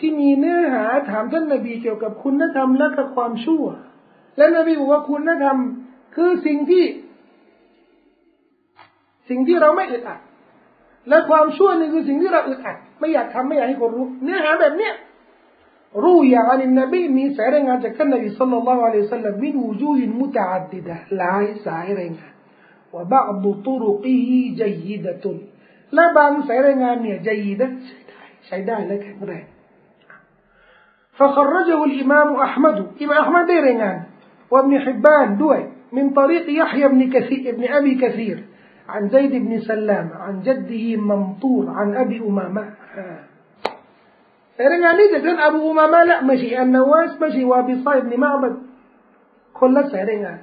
ที่มีเนื้อหาถามท่านนบีเกี่ยวกับคุณธรรมและก็ความชั่ว และนบีบอกว่าคุณธรรมคือสิ่งที่ สิ่งที่เราไม่อึดอัด และความชั่วนี่คือสิ่งที่เราอึดอัด ไม่อยากทำไม่อยากให้คนรู้ เนื้อหาแบบเนี้ยรู้อย่างนี้นบีมีสายรายงานจากท่านนบีสัลลัลลอฮุอะลัยฮิสัลลัมมินวูจูฮินมุตะอัดดิดะหลายสายรายงานว่าบางตุรุกีฮีจัยดะตุนและบางสายรายงานเนี่ยจัยดะใช้ได้ใช้ได้และแข็งแรง فخرجه الإمام أحمد إمام أحمد ได้รายงาน وابن حبان دوي من طريق يحيى بن كثير ابن أبي كثير عن زيد بن سلام عن جده ممطور عن أبي أمامة رجع لي كان أبو أمامة لا مشي النواس مشي وأبي صايب بن معبد كل سيرنا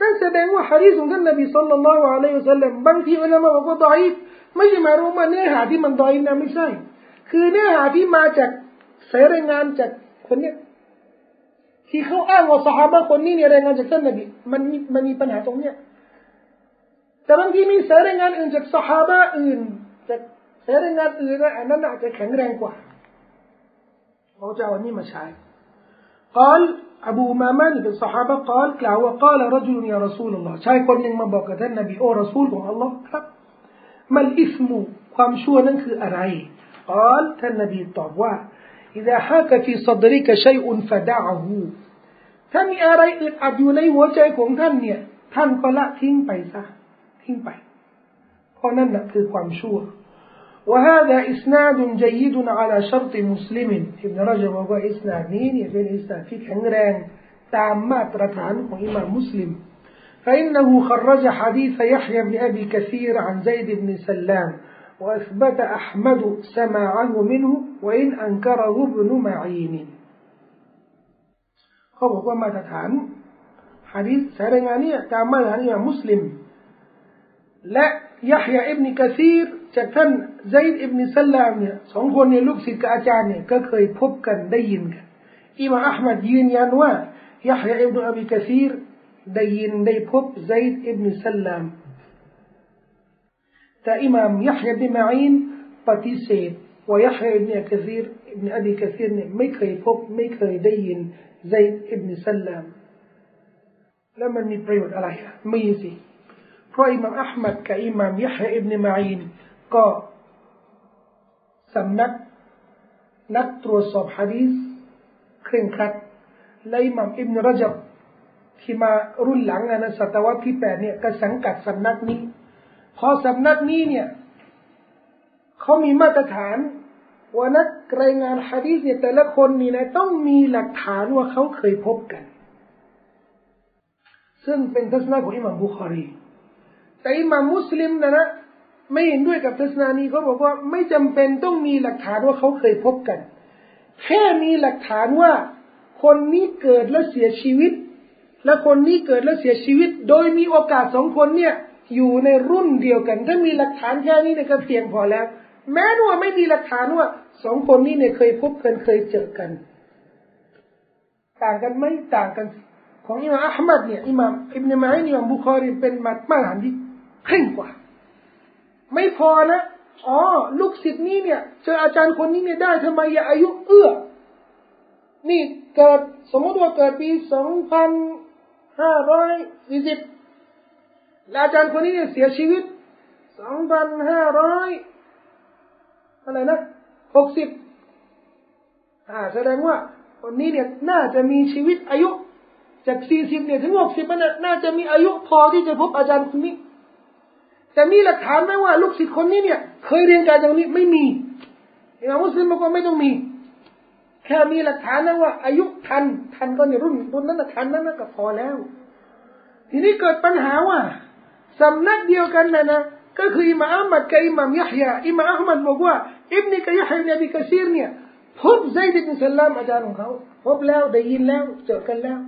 นั่นแสดงว่าฮะดีษของท่านนบีสัลลัลลอฮุอะลัยฮิวะสัลลัมบางทีอุลามะบอกว่าดอยไม่ใช่หมายรวมว่าเนื้อหาที่มันดอยนะไม่ใช่ คือเนื้อหาที่มาจากสายรายงานจาก คนเนี้ยที่เขาอ้างว่าสหายคนนี้เนี่ยรายงานจากท่านนบีมันมันมีปัญหาตรงเนี้ยแต่บางทีมีสายรายงานอื่นจากสหายอื่นจากสายรายงานอื่นนะอันนั้นอาจจะแข็งแรงกว่าเขาจะเอาอันนี้มาใช้ قال อบูมามันเป็นสหายกล่าวกล่าวว่ากล่าวรจุลยารสูลอัลลอฮ์ชายคนหนึ่งมาบอกกับท่านนบีโอ้รสูลของอัลลอฮ์ครับมันอิสมุความชั่วนั้นคืออะไรกล่าวท่านนบีตอบว่า إذا حاك في صدرك شيء فدعه ถ้ามีอะไรอึดอัดอยู่ในหัวใจของท่านเนี่ยท่านก็ละทิ้งไปซะทิ้งไปเพราะนั่นแหละคือความชั่ว وهذا إسناد جيد على شرط مسلم ابن رجب هو إسناد نين في إسناد في كنغران تامات رتعن إمام مسلم فإنه خرج حديث يحيى بن أبي كثير عن زيد بن سلام وأثبت أحمد سماعه منه وإن أنكره ابن معين เขาบอกว่ามาตรฐานฮะดีษสายรายงานเนี่ยตามมาตรฐานอย่างมุสลิมและยะฮยาอิบนิกะซีรจากท่านไซด์อิบนิสัลลามเนี่ยสองคนเนี่ยลูกศิษย์กับอาจารย์เนี่ยก็เคยพบกันได้ยินกันอิมามอัลมัดยืนยันว่ายะฮยาอิบนุอบีกะซีรได้ยินได้พบไซด์อิบนิสัลลามแต่อิมามยะฮยาบิมาอินปฏิเสธ ว่ายะฮยาอิบนุกะซีรอิบนุอบีกะซีรเนี่ยไม่เคยพบไม่เคยได้ยิน زيد ابن سلام แล้วมันมีประโยชน์อะไรอ่ะมีสิเพราะอิหม่ามอัลมัดกับอิหม่ามยะฮยอิบนมาอินก็สำนักนักตรวจสอบฮะดีษเคร่งครัดและอิหม่ามอิบนรจับที่มารุ่นหลังนะศตวรรษที่แปดเนี่ยก็สังกัดสำนักนี้พอสำนักนี้เนี่ยเขามีมาตรฐาน ว่านักรายงานฮะดีษเนี่ยแต่ละคนนี่นะต้องมีหลักฐานว่าเขาเคยพบกัน ซึ่งเป็นทัศนะของอิหม่ามบุคารีแต่อิหม่ามมุสลิมนะนะไม่เห็นด้วยกับทัศนานี้เขาบอกว่าไม่จำเป็นต้องมีหลักฐานว่าเขาเคยพบกัน แค่มีหลักฐานว่า คนนี้เกิดและเสียชีวิต และคนนี้เกิดและเสียชีวิต โดยมีโอกาสสองคนเนี่ยอยู่ในรุ่นเดียวกัน ถ้ามีหลักฐานแค่นี้เนี่ยก็เพียงพอแล้ว แม้ว่าไม่มีหลักฐานว่าสองคนนี้เนี่ยเคยพบกันเคยเจอกัน ต่างกันไหมต่างกัน ของอิมามอัลมัดเนี่ยอิมามอิบเนามัยอิมามบุคอรีเป็นมาตรฐานที่เคร่งกว่า ไม่พอนะอ๋อลูกศิษย์นี้เนี่ยเจออาจารย์คนนี้เนี่ยได้ทำไมอย่าอายุเอื้อ นี่เกิดสมมติว่าเกิดปีสองพันห้าร้อยสี่สิบอาจารย์คนนี้เนี่ยเสียชีวิตสองพันห้าร้อย อะไรนะหกสิบอ่าแสดงว่าคนนี้เนี่ยน่าจะมีชีวิตอายุจากสี่สิบเนี่ยถึงหกสิบมันน่าจะมีอายุพอที่จะพบอาจารย์คนนี้ แต่มีหลักฐานไหมว่า ลูกศิษย์คนนี้เนี่ย เคยเรียนการอย่างนี้ไม่มีอิมามมุสลิมบอกว่าไม่ต้องมี แค่มีหลักฐานนะว่า อายุทันทันก็ในรุ่นรุ่นนั้นทันนั้นก็พอแล้ว ทีนี้เกิดปัญหาว่าสำนักเดียวกันนะนะก็คืออิมามอัลมัดกับอิมามยะฮยาอิมามอัลมัดบอกว่า อิบนิกยะฮยาเนบิกะซีรเนี่ยพบไซด์บินสัลลามอาจารย์ของเขาพบแล้วได้ยินแล้วเจอกันแล้ว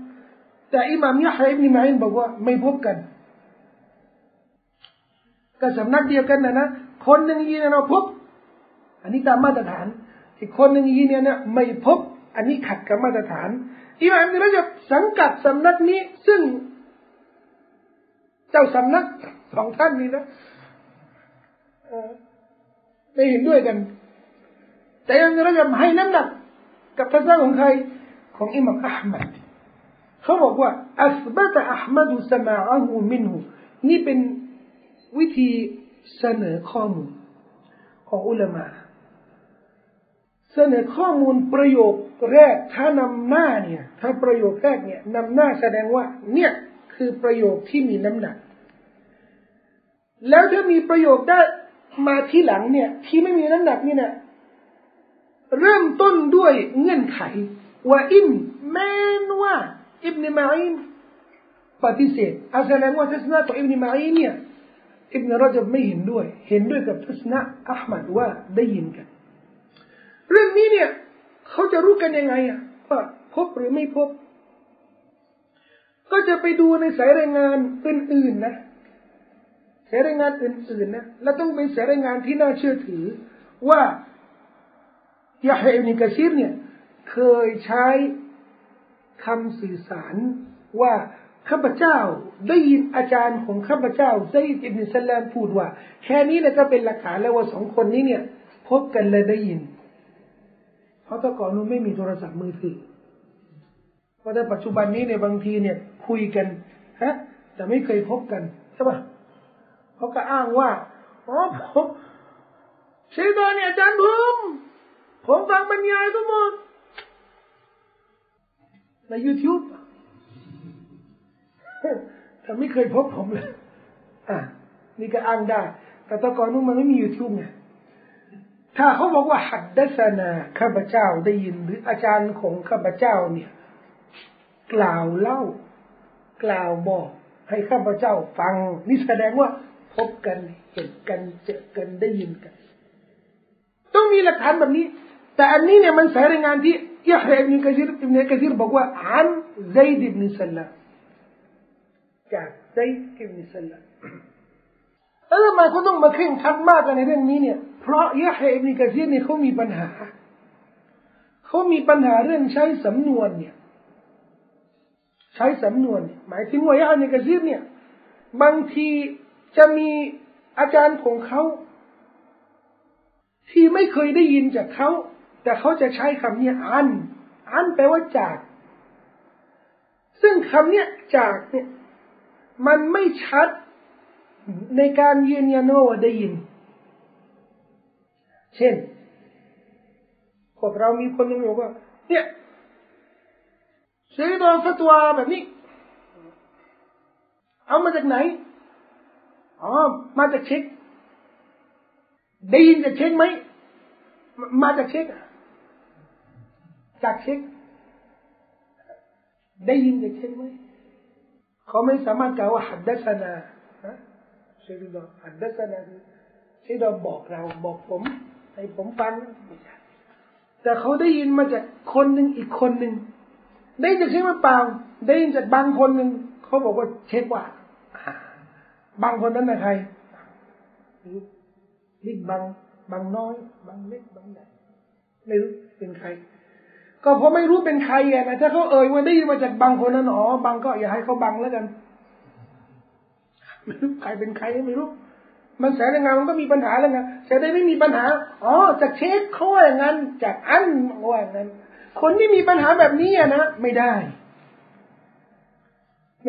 แต่อิหม่ามยะฮยาอิบนิมาอินบอกว่าไม่พบกันก็สำนักเดียวกันนะนะคนหนึ่งยืนยันเราพบ อันนี้ตามมาตรฐาน อีกคนหนึ่งยืนยันนะไม่พบ อันนี้ขัดกับมาตรฐานอิหม่ามนี่เราจะสังกัดสำนักนี้ ซึ่ง เจ้าสำนักสองท่านนี้นะ ไม่เห็นด้วยกัน แต่ยังเราจะให้น้ำหนัก กับทัศนะของใครของอิหมัมอัลมัดเขาบอกว่าอัสบัตอัลมัดสมาอะฮูมินหูนี่เป็นวิธีเสนอข้อมูล ของอุลามะเสนอข้อมูลประโยคแรกถ้านำหน้าเนี่ยถ้าประโยคแรกเนี่ยนำหน้าแสดงว่า เนี่ยคือประโยคที่มีน้ำหนัก แล้วถ้ามีประโยคได้ มาที่หลังเนี่ย ที่ไม่มีน้ำหนักนี่เนี่ยเริ่มต้นด้วยเงื่อนไขว่าอินแม้นว่าอิบนมาอินปฏิเสธอาแสดงว่าทัศนะของอิบนมาอินเนี่ยอิบนรจับไม่เห็นด้วย เห็นด้วยกับทัศนะอัลมัดว่าได้ยินกัน เรื่องนี้เนี่ย เขาจะรู้กันยังไงอะว่าพบหรือไม่พบ ก็จะไปดูในสายรายงานอื่นๆนะ สายรายงานอื่นๆนะและต้องเป็นสายรายงานที่น่าเชื่อถือ ว่ายาฮอิบนิกะซีรเนี่ยเคยใช้คำสื่อสารว่าข้าพเจ้าได้ยินอาจารย์ของข้าพเจ้าไซด์อิบนิสลามพูดว่า แค่นี้นี่ยก็เป็นหลักฐานแล้วว่าสองคนนี้เนี่ย พบกันและได้ยิน เพราะแต่ก่อนนู้นไม่มีโทรศัพท์มือถือเพราะราะในปัจจุบันนี้เนี่ยบางทีเนี่ยคุยกันฮะแต่ไม่เคยพบกันใช่ปะ เขาก็อ้างว่าอ๋อผมเชตอนเนี่ยอาจารย์ผมผมฟังบรรยายทั้งหมดใน YouTube แต่ไม่เคยพบผมเลย อะ นี่ก็อ้างได้ แต่ตะกอนนู้นมันไม่มี YouTube ไงถ้าเขาบอกว่าหัดดัสนาข้าพเจ้าได้ยินหรืออาจารย์ของข้าพเจ้าเนี่ย กล่าวเล่า กล่าวบอก ให้ข้าพเจ้าฟัง นี่แสดงว่า พบกันเห็นกันเจอกันได้ยินกัน ต้องมีหลักฐานแบบนี้ แต่อันนี้เนี่ยมันสายรายงานที่ยะฮอิบนกะซีรอิบนกะซีรบอกว่าอันไซด์อิบนสัลลัมจากไซด์อิบนสัลลัมแล้วทำไมเขาต้องมาเคร่งคัดมากกันในเรื่องนี้เนี่ย เพราะยะฮอิบนกะซีรเนี่ยเขามีปัญหา เขามีปัญหาเรื่องใช้สำนวนเนี่ย ใช้สำนวน หมายถึงว่ายาในกระซิบเนี่ย บางที จะมีอาจารย์ของเขา ที่ไม่เคยได้ยินจากเขา แต่เขาจะใช้คำนี้อัน อันแปลว่าจาก ซึ่งคำนี้จากเนี่ย มันไม่ชัดในการยืนยันว่าได้ยิน เช่นพวกเรามีคนนึงบอกว่า เนี่ยซื้อโดนฟัตวาแบบนี้ เอามาจากไหน อ๋อ มาจากเช็คได้ยินจากเช็คไหม มาจากเช็คจากเช็คได้ยินจากเช็คไหมเขาไม่สามารถกล่าวว่าหัดดัสนาเชคดอหัดดัสนาเชคดอบอกเราบอกผมให้ผมฟังไม่ใช่แต่เขาได้ยินมาจากคนหนึ่งอีกคนหนึ่งได้จากเช็คมาเปล่า ได้ยินจากบางคนหนึ่งเขาบอกว่าเช็คว่า บางคนนั้นนะใครลิกบางบางน้อยบางเล็กบางใหญ่ไม่รู้เป็นใคร ก็เพราะไม่รู้เป็นใครอะนะถ้าเขาเอ่ยว่าได้ยินมาจากบางคนนั้นอ๋อบางก็อย่าให้เขาบังแล้วกันไม่รู้ใครเป็นใครไม่รู้ มันแสดงงานมันก็มีปัญหาแล้วไงแต่ได้ไม่มีปัญหาอ๋อจากเช็คเขาอย่างนั้นจากอันว่าอย่างนั้นคนที่มีปัญหาแบบนี้นะไม่ได้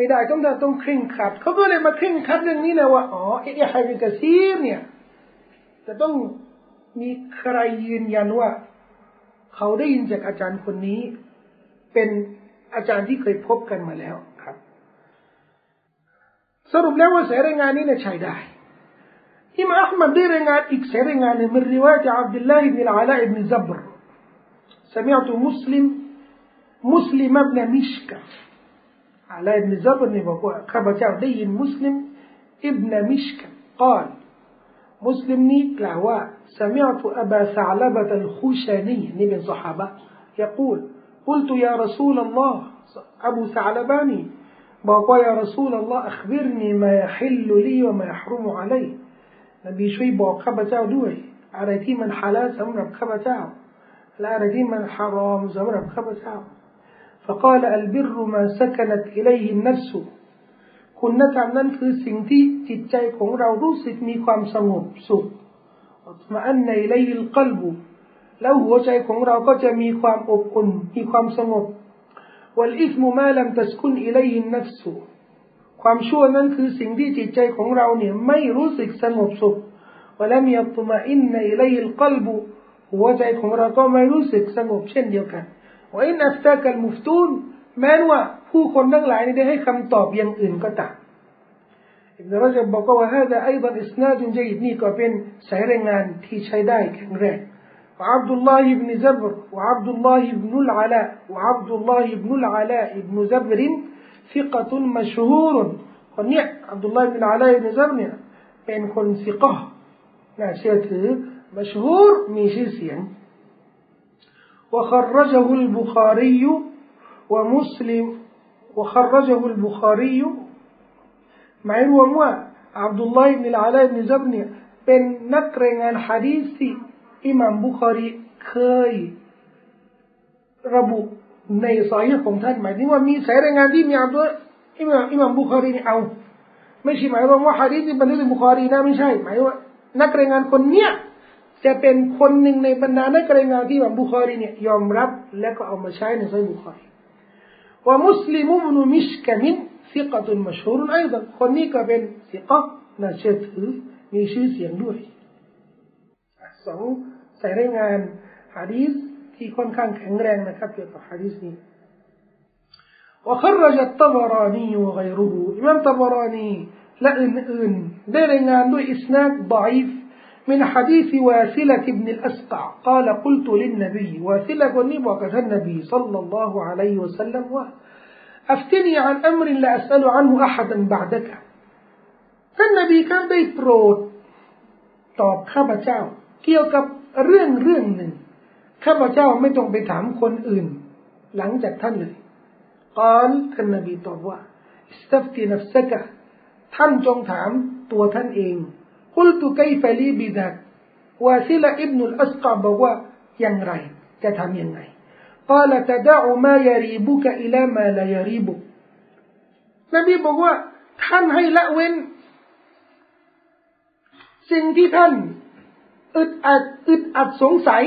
ไม่ได้ต้องต้องเคร่งขัดเขาก็เลยมาเคร่งขัดเรื่องนี้นะว่าอ๋อไอ้ใครเป็นกระซีรเนี่ย จะต้องมีใครยืนยันว่า เขาได้ยินจากอาจารย์คนนี้ เป็นอาจารย์ที่เคยพบกันมาแล้วครับ สรุปแล้วว่าเสรายงานนี้เนี่ยใช้ได้อิมามอัลมัดได้รายงานอีกเสรายงานหนึ่งเป็นริวายจากอับดุลลาฮิบนอาลาอิบนซับร سمعت مسلم مسلم ابن مشكة على ابن زبر خبر دين مسلم ابن مشكة قال مسلم نيك لهوا سمعت أبا ثعلبة الخشني نبي صحابة يقول قلت يا رسول الله أبو ثعلباني بابا يا رسول الله أخبرني ما يحل لي وما يحرم علي نبي شوي بابا خبر دوي على من حلال سمنا بخبر และอะไรที่มันฮารอมสำหรับข้าพเจ้า فقال البر ما سكنت إليه النفس คุณธรรมนั้นคือสิ่งที่จิตใจของเรารู้สึกมีความสงบสุขมาอันในไลลกลบุแล้วหัวใจของเราก็จะมีความอบอุ่นมีความสงบ والإثم ما لم تسكن إليه النفس ความชั่วนั้นคือสิ่งที่จิตใจของเราเนี่ยไม่รู้สึกสงบสุข ولم يطمئن إليه القلب หัวใจของเราก็ไม่รู้สึกสงบเช่นเดียวกัน ว่าอินอัฟตากัลมุฟตูนแม้ว่าผู้คนทั้งหลายได้ให้คำตอบอย่างอื่นก็ตามอิบนุรจับบอกว่าฮะดะไอ้บันอิสนาดุนจยิดนี่ก็เป็นสายรายงานที่ใช้ได้แข็งแรง وعبد الله بن زبر وعبد الله بن العلاء وعبد الله بن العلاء بن زبر ثقة مشهور คนเนี้ยอับดุลลาห์บินอาลัยบินซับเนี่ยเป็นคนสิกะน่าเชื่อถือ مشهور ميشيسيا وخرجه البخاري ومسلم وخرجه البخاري مع الوموا عبد الله بن العلاء بن زبني بن نقر عن حديث إمام بخاري كي ربو ในสายของท่านหมายถึงว่ามีสายรายงานที่มีอับดุลอิมามอิมามบุคารีนี่เอาไม่ใช่หมายว่าฮะดีษที่บันทึกในบุคารีนะไม่ใช่หมายว่านักรายงานคนเนี้ย จะเป็นคนหนึ่งในบรรดานักรายงานที่บัมบุคอรีเนี่ยยอมรับและก็เอามาใช้ในไซบุคอรี ว่ามุสลิมบนุมิชกมินซิกตุนมชฮูรุนไอ้ดัคนนี้ก็เป็นซิกะน่าเชื่อถือมีชื่อเสียงด้วยสองใส่รายงานฮะดีษที่ค่อนข้างแข็งแรงนะครับเกี่ยวกับฮะดีษนี้ وخرج الطبراني وغيره إمام طبراني لأن أن درنا إسناد ضعيف من حديث واثلة بن الأسقع قال قلت للنبي واثلة قلني وقت النبي صلى الله عليه وسلم أفتني عن أمر لا أسأل عنه أحدا بعدك فالنبي كان ได้โปรดตอบข้าพเจ้าเกี่ยวกับเรื่องเรื่องหนึ่งข้าพเจ้าไม่ต้องไปถามคนอื่น หลังจากท่านเลยกอลท่านนบีตอบว่าอิสตัฟตีนัฟซกะท่านจงถามตัวท่านเอง กุลตุไกฟลีบิดักวาซิลอิบนุลอัสกาบอกว่าอย่างไร จะทำยังไงกาลตะดาอุมายารีบุกอิลามาลายาบอกว่า ท่านให้ละเว้น สิ่งที่ท่าน อึดอัดอึดอัดสงสัย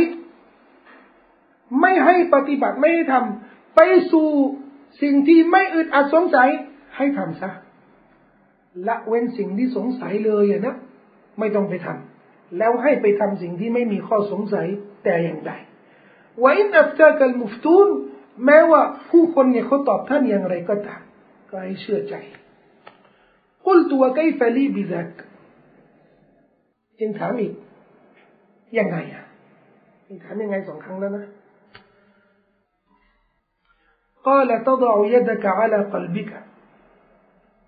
ไม่ให้ปฏิบัติไม่ให้ทำไปสู่สิ่งที่ไม่อึดอัดสงสัย ให้ทำซะละเว้นสิ่งที่สงสัยเลยนะ ไม่ต้องไปทำแล้วให้ไปทำสิ่งที่ไม่มีข้อสงสัยแต่อย่างใดว่าอินอัฟตากัลมุฟตูนแม้ว่าผู้คนเนี่ยเขาตอบท่านอย่างไรก็ตามก็ให้เชื่อใจกุลตัวไกฟลีบิดักจึงถามอีกยังไงอ่ะถามยังไงสองครั้งแล้วนะ قال تضع يدك على قلبك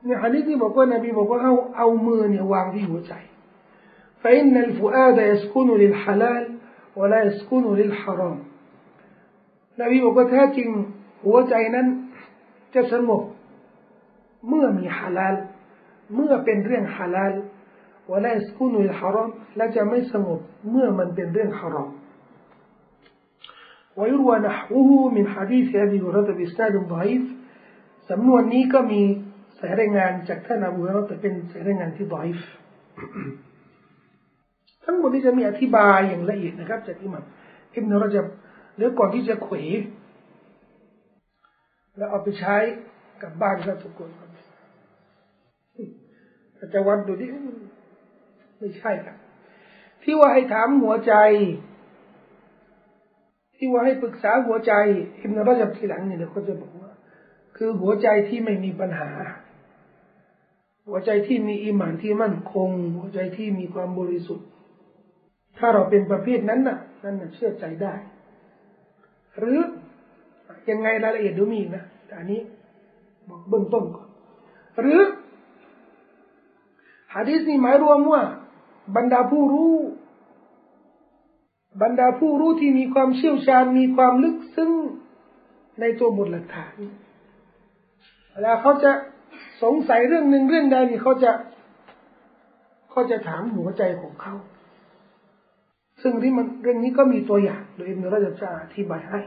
เนี่ยฮะดิษนี้บอกว่านบีบอกว่าเอาเอามือเนี่ยวางที่หัวใจ فإن الفؤاد يسكن للحلال ولا يسكن للحرام นบีบอกว่าแท้จริงหัวใจนั้นจะสงบเมื่อมีฮาลาลเมื่อเป็นเรื่องฮาลาล ولا يسكن للحرام และจะไม่สงบเมื่อมันเป็นเรื่องฮารอม ويروى نحوه من حديث أبي هريرة بإسناد ضعيف สำนวนนี้ก็มีสายรายงานจากท่านอบูฮุรแต่เป็นสายรายงานที่ ضعيف ทั้งหมดนี้จะมีอธิบายอย่างละเอียดนะครับ จากอิหมัมอิบนุรจับเดี๋ยวก่อนที่จะขวแล้วเอาไปใช้กับบ้านครับทุกคนครับจะวัดดูดิไม่ใช่ครับ ที่ว่าให้ถามหัวใจ ที่ว่าให้ปรึกษาหัวใจอิบนุรจับทีหลังเนี่ยเดี๋ยวเขาจะบอกว่า คือหัวใจที่ไม่มีปัญหา หัวใจที่มีอิมานที่มั่นคง หัวใจที่มีความบริสุทธิ์ ถ้าเราเป็นประเภทนั้นน่ะ นั่นน่ะเชื่อใจได้ หรือยังไงรายละเอียดดูมีนะแต่อันนี้บอกเบื้องต้นก่อนหรือฮะดีษนี้หมายรวมว่า บรรดาผู้รู้ บรรดาผู้รู้ที่มีความเชี่ยวชาญมีความลึกซึ้งในตัวบทหลักฐานเวลาเขาจะสงสัยเรื่องหนึ่งเรื่องใดนี่เขาจะเขาจะถามหัวใจของเขา ซึ่งที่มันเรื่องนี้ก็มีตัวอย่างโดยอิบนุรจับจะอธิบายให้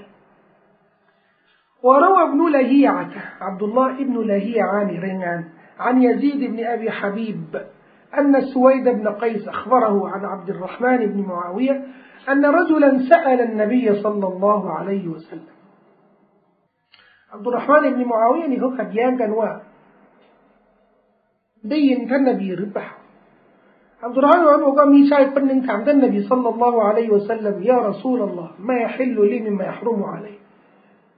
وروى ابن لهيعة عبد الله ابن لهيعة عن رنان عن يزيد بن أبي حبيب أن سويد بن قيس أخبره عن عبد الرحمن بن معاوية أن رجلا سأل النبي صلى الله عليه وسلم عبد الرحمن بن معاوية นี่เขาขัดแย้งกันว่า ได้ยินท่านนบีหรือเปล่าอับดุลรามบอกว่ามีชายคนหนึ่งถามท่านนบีสัลลัลลอฮุอะลัยฮิวะสัลลัมยา รอซูลลอฮ์มาฮิลลุลีมิมาฮรุมุอะลัย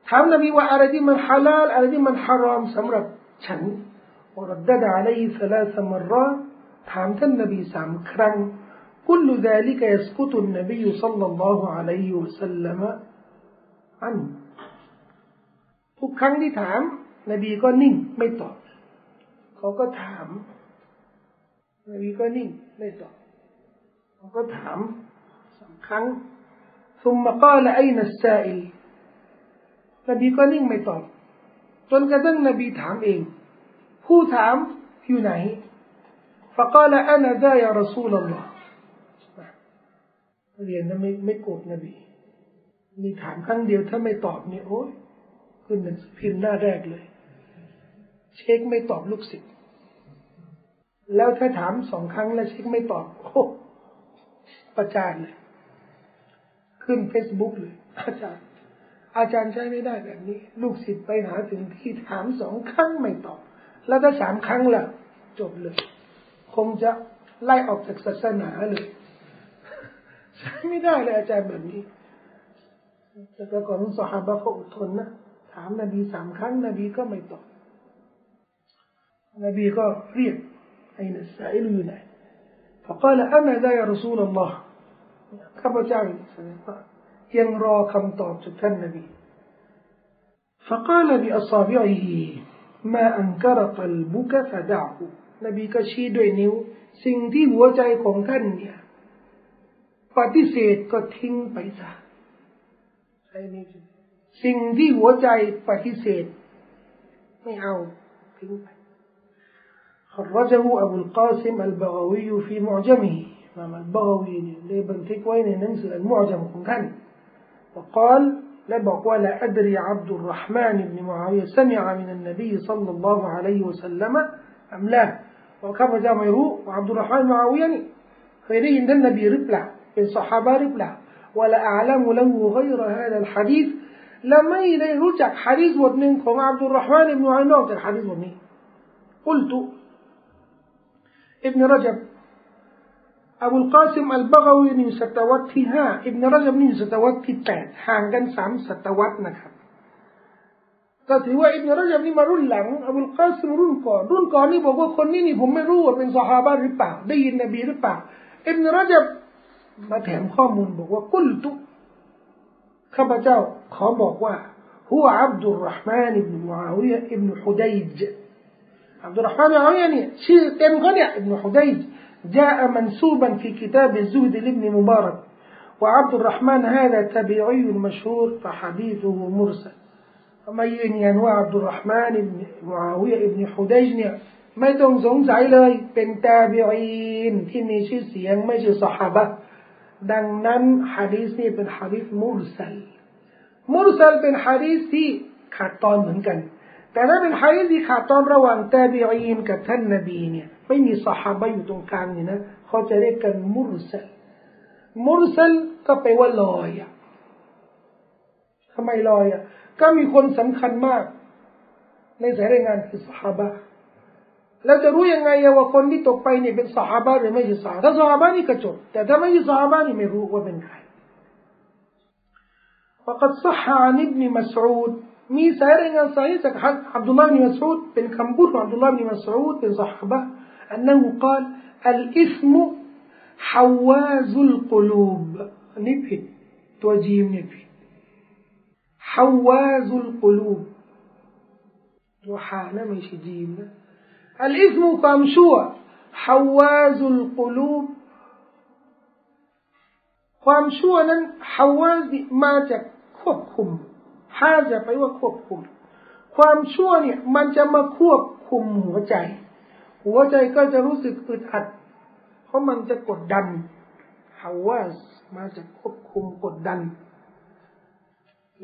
ถามนบีว่าอะไรที่มันฮาลาลอะไรที่มันฮารอมสำหรับฉันวรดดะอะลัยฮิสลาสมรรถามท่านนบีสามครั้ง كل ذلك يسكت النبي صلى الله عليه وسلم عنه ทุกครั้งที่ถาม นบีก็นิ่งไม่ตอบ เขาก็ถาม นบีก็นิ่งไม่ตอบ เขาก็ถามสองครั้ง ثم قال أين السائل นบีก็นิ่งไม่ตอบ จนกระทั่งนบีถามเอง ผู้ถามอยู่ไหน فقال أنا ذا يا رسول الله เรียนนะไม่ไม่โกรธนบี มีถามครั้งเดียวถ้าไม่ตอบเนี่ยโอ้ยขึ้นหนังสือพิมพ์หน้าแรกเลย เช็คไม่ตอบลูกศิษย์ แล้วถ้าถามสองครั้งแล้วเช็คไม่ตอบโอ้ประจานเลย ขึ้นเฟซบุ๊กเลย อาจารย์ อาจารย์ใช้ไม่ได้แบบนี้ ลูกศิษย์ไปหาถึงที่ถามสองครั้งไม่ตอบ แล้วถ้าสามครั้งละจบเลย คงจะไล่ออกจากศาสนาเลยใช้ไม่ได้เลยอาจารย์แบบนี้แต่ก่อนสหายเขาอดทนนะถามนบีสามครั้งนบีก็ไม่ตอบนบีก็เรียก ไอ้นัสไซลอยู่ไหน فقال أنا ذا يا رسول الله ข้าพเจ้าแสดงว่ายังรอคำตอบจากท่านนบี فقال بأصابعه ما أنكر قلبك فدعه นบีก็ชี้ด้วยนิ้ว สิ่งที่หัวใจของท่านเนี่ยปฏิเสธก็ทิ้งไปซะใช่ไหมสิ่งที่หัวใจปฏิเสธไม่เอาทิ้งไป خرجه أبو القاسم البغوي في معجمه. إمام البغوي لبنتك وين ننسى المعجم؟ كان. وقال لبق ولا أدري عبد الرحمن بن معاوية سمع من النبي صلى الله عليه وسلم أم لا؟ وكما جاء ميرو وعبد الرحمن معاوية خيري عند النبي ربلا من صحابة ربلا ولا أعلم له غير هذا الحديث. لما إلي رجع حديث ودنكم عبد الرحمن بن معاوية الحديث ودني؟ قلت ابن رجب أبو القاسم البغوي นี่ศตวรรษที่ห้าอิบนรจบนี่ศตวรรษที่แปดห่างกันสามศตวรรษนะครับก็ถือว่าอิบนรจบนี่มารุ่นหลังอบุลกาซิมรุ่นก่อนรุ่นก่อนนี่บอกว่าคนนี้นี่ผมไม่รู้ว่าเป็นสหายหรือเปล่าได้ยินนบีหรือเปล่าอิบนรจบมาแถมข้อมูลบอกว่ากุลตุข้าพเจ้าขอบอกว่า هو عبد الرحمن بن معاوية ابن حديج عبد الرحمن العوي يعني شيء كان غني ابن حديد. جاء منسوبا في كتاب الزهد لابن مبارك. وعبد الرحمن هذا تبعي مشهور فحديثه مرسل. يعني يعني ما يعني عبد الرحمن بن معاوية بن حديج كان. แต่ถ้าเป็นฮะดีษที่ขาดตอนระหว่างตาบิอีนกับท่านนบีเนี่ยไม่มีสหายอยู่ตรงกลางเนี่ยนะเขาจะเรียกกันมุรสัลมุรสัลก็แปลว่าลอยอ่ะทำไมลอยอ่ะก็มีคนสำคัญมาก ในสายรายงานคือสหายเราจะรู้ยังไงว่าคนที่ตกไปเนี่ยเป็นสหายหรือไม่ใช่สหายถ้าสหายนี่ก็จบแต่ถ้าไม่ใช่สหายนี่ไม่รู้ว่าเป็นใคร وقد صح عن ابن مسعود ميسار إن صحيح dari عبد الله بن مسعود بن كمبور وعبد الله بن مسعود بن صحبة أنه قال الإثم حواز القلوب. نبي. توجيه نبي. حواز القلوب. وحانا ماشي جيمنا الإثم قامشوا حواز القلوب. قامشوا حواز ما تكوكم ชั่วนั้นฮาวาสมาจากควบคุมฮาจะไปว่าควบคุม ความชั่วเนี่ยมันจะมาควบคุมหัวใจ หัวใจก็จะรู้สึกอึดอัด เพราะมันจะกดดันฮาวาสมาจากควบคุมกดดัน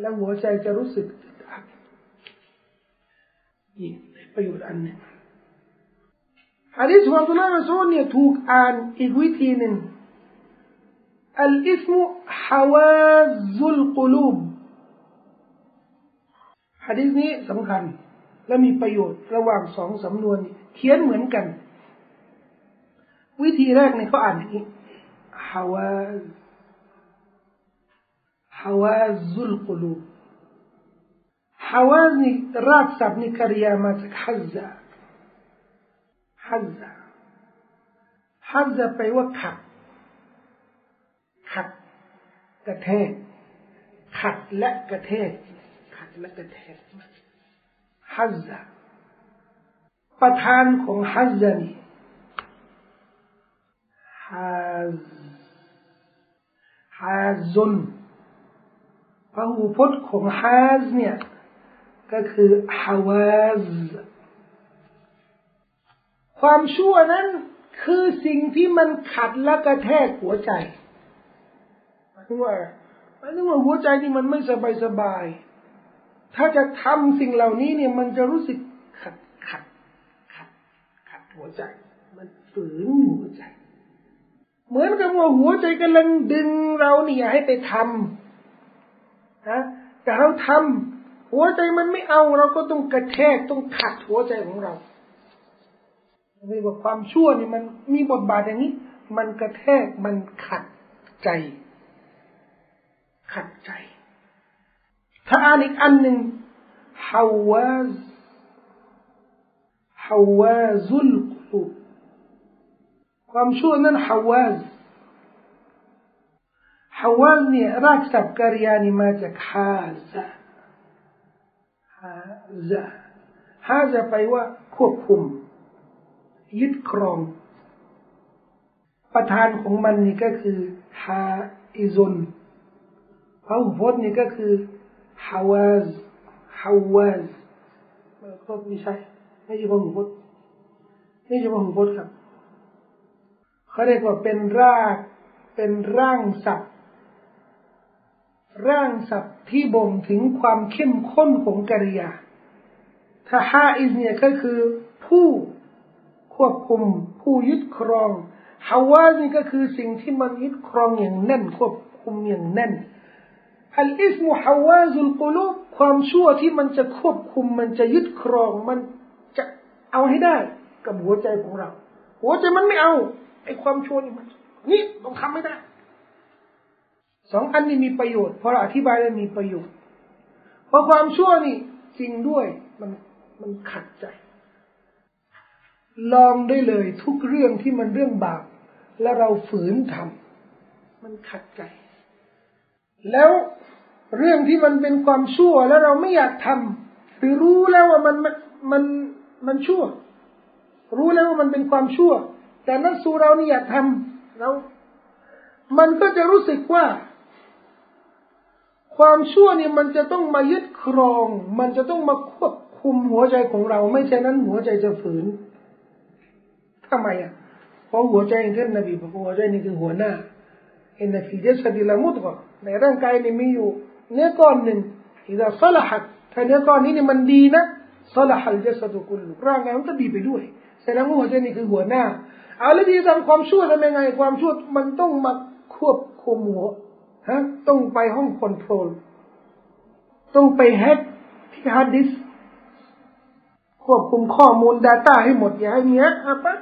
แล้วหัวใจจะรู้สึกอึดอัดนี่ประโยชน์อันหนึ่งฮะดิษของอับดุลลาห์มัสอูดเนี่ยถูกอ่านอีกวิธีหนึ่ง الإثم حواز القلوب ฮะดิษนี้สำคัญและมีประโยชน์ระหว่างสองสำนวนเขียนเหมือนกัน วิธีแรกเนี่ยเขาอ่านอย่างนี้ฮาวาฮาวาซุลกลูบฮาวานี่รากศัพท์นี่กริยามาจากฮัซซาฮัซซาฮัซซาแปว่าขัดขัดกระแทกขัดและกระแทก และกระแทกฮัซซาประธานของฮัซซานี่ฮัซฮัซุนพหูพจน์ของฮัซเนี่ยก็คือฮาวาซความชั่วนั้นคือสิ่งที่มันขัดและกระแทกหัวใจถึงว่าหมายถึงว่าหัวใจที่มันไม่สบายสบาย ถ้าจะทำสิ่งเหล่านี้เนี่ย มันจะรู้สึกขัดขัดขัดขัดหัวใจ มันฝืนหัวใจ เหมือนกับว่าหัวใจกำลังดึงเราเนี่ยให้ไปทำนะแต่เราทำหัวใจมันไม่เอาเราก็ต้องกระแทกต้องขัดหัวใจของเราเรียกว่าความชั่วนี่มันมีบทบาทอย่างนี้ มันกระแทกมันขัดใจ ขัดใจ ถ้าอ่านอีกอันหนึ่งฮาวาซฮาวาซุลกลูความชั่วนั้นฮาวาซฮาวาซเนี่ยรากศัพท์กริยานี่มาจากฮาซะฮาซะฮาซะไปว่าควบคุม ยึดครอง ประธานของมันนี่ก็คือฮาอิซุนพระหุพจน์นี่ก็คือ ฮาวาซฮาวาซก็ไม่ใช่ไม่ใช่พระหุพจน์ไม่ใช่พระหุพจน์ครับเขาเรียกว่าเป็นรากเป็นร่างศัพท์ร่างศัพท์ที่บ่งถึงความเข้มข้นของกริยาถ้าฮาอิสเนี่ยก็คือผู้ควบคุม ผู้ยึดครองฮาวานี่ก็คือสิ่งที่มันยึดครองอย่างแน่นควบคุมอย่างแน่น อัลอิสมุฮาวาซุลกุลูบความชั่วที่มันจะควบคุม มันจะยึดครองมันจะเอาให้ได้ กับหัวใจของเรา หัวใจมันไม่เอาไอ้ความชั่วนี่มัน นี่ต้องทำไม่ได้สองอันนี้มีประโยชน์พราะเราอธิบายแล้วมีประโยชน์เพราะความชั่วนี่จริงด้วยมันมันขัดใจ ลองได้เลยทุกเรื่องที่มันเรื่องบาปและเราฝืนทำมันขัดใจ แล้วเรื่องที่มันเป็นความชั่วแล้วเราไม่อยากทำหรือรู้แล้วว่ามันมันมันมันชั่ว รู้แล้วว่ามันเป็นความชั่ว แต่นักสู้เรานี่อยากทำเรามันก็จะรู้สึกว่า ความชั่วนี่มันจะต้องมายึดครอง มันจะต้องมาควบคุมหัวใจของเรา ไม่เช่นนั้นหัวใจจะฝืนทำไมอะเพราะหัวใจท่านนบีบอกหัวใจนี่คือหัวหน้า อินฟีเจสติละมุตกในร่างกายนี่มีอยู่ เนื้อก้อนหนึ่งอิดะสละหัดถ้าเนื้อก้อนนี้นี่มันดีนะ صلح الجسد كله ร่างกายมันก็ดีไปด้วยแสดงว่าหัวใจนี่คือหัวหน้าเอาแล้วที่ทำความชั่วทำยังไง ความชั่วมันต้องมาควบคุมหัวฮะต้องไปห้อง control ต้องไป hack ที่ hard disk ควบคุมข้อมูล data ให้หมดอย่าให้เนี้ยอะปั๊บ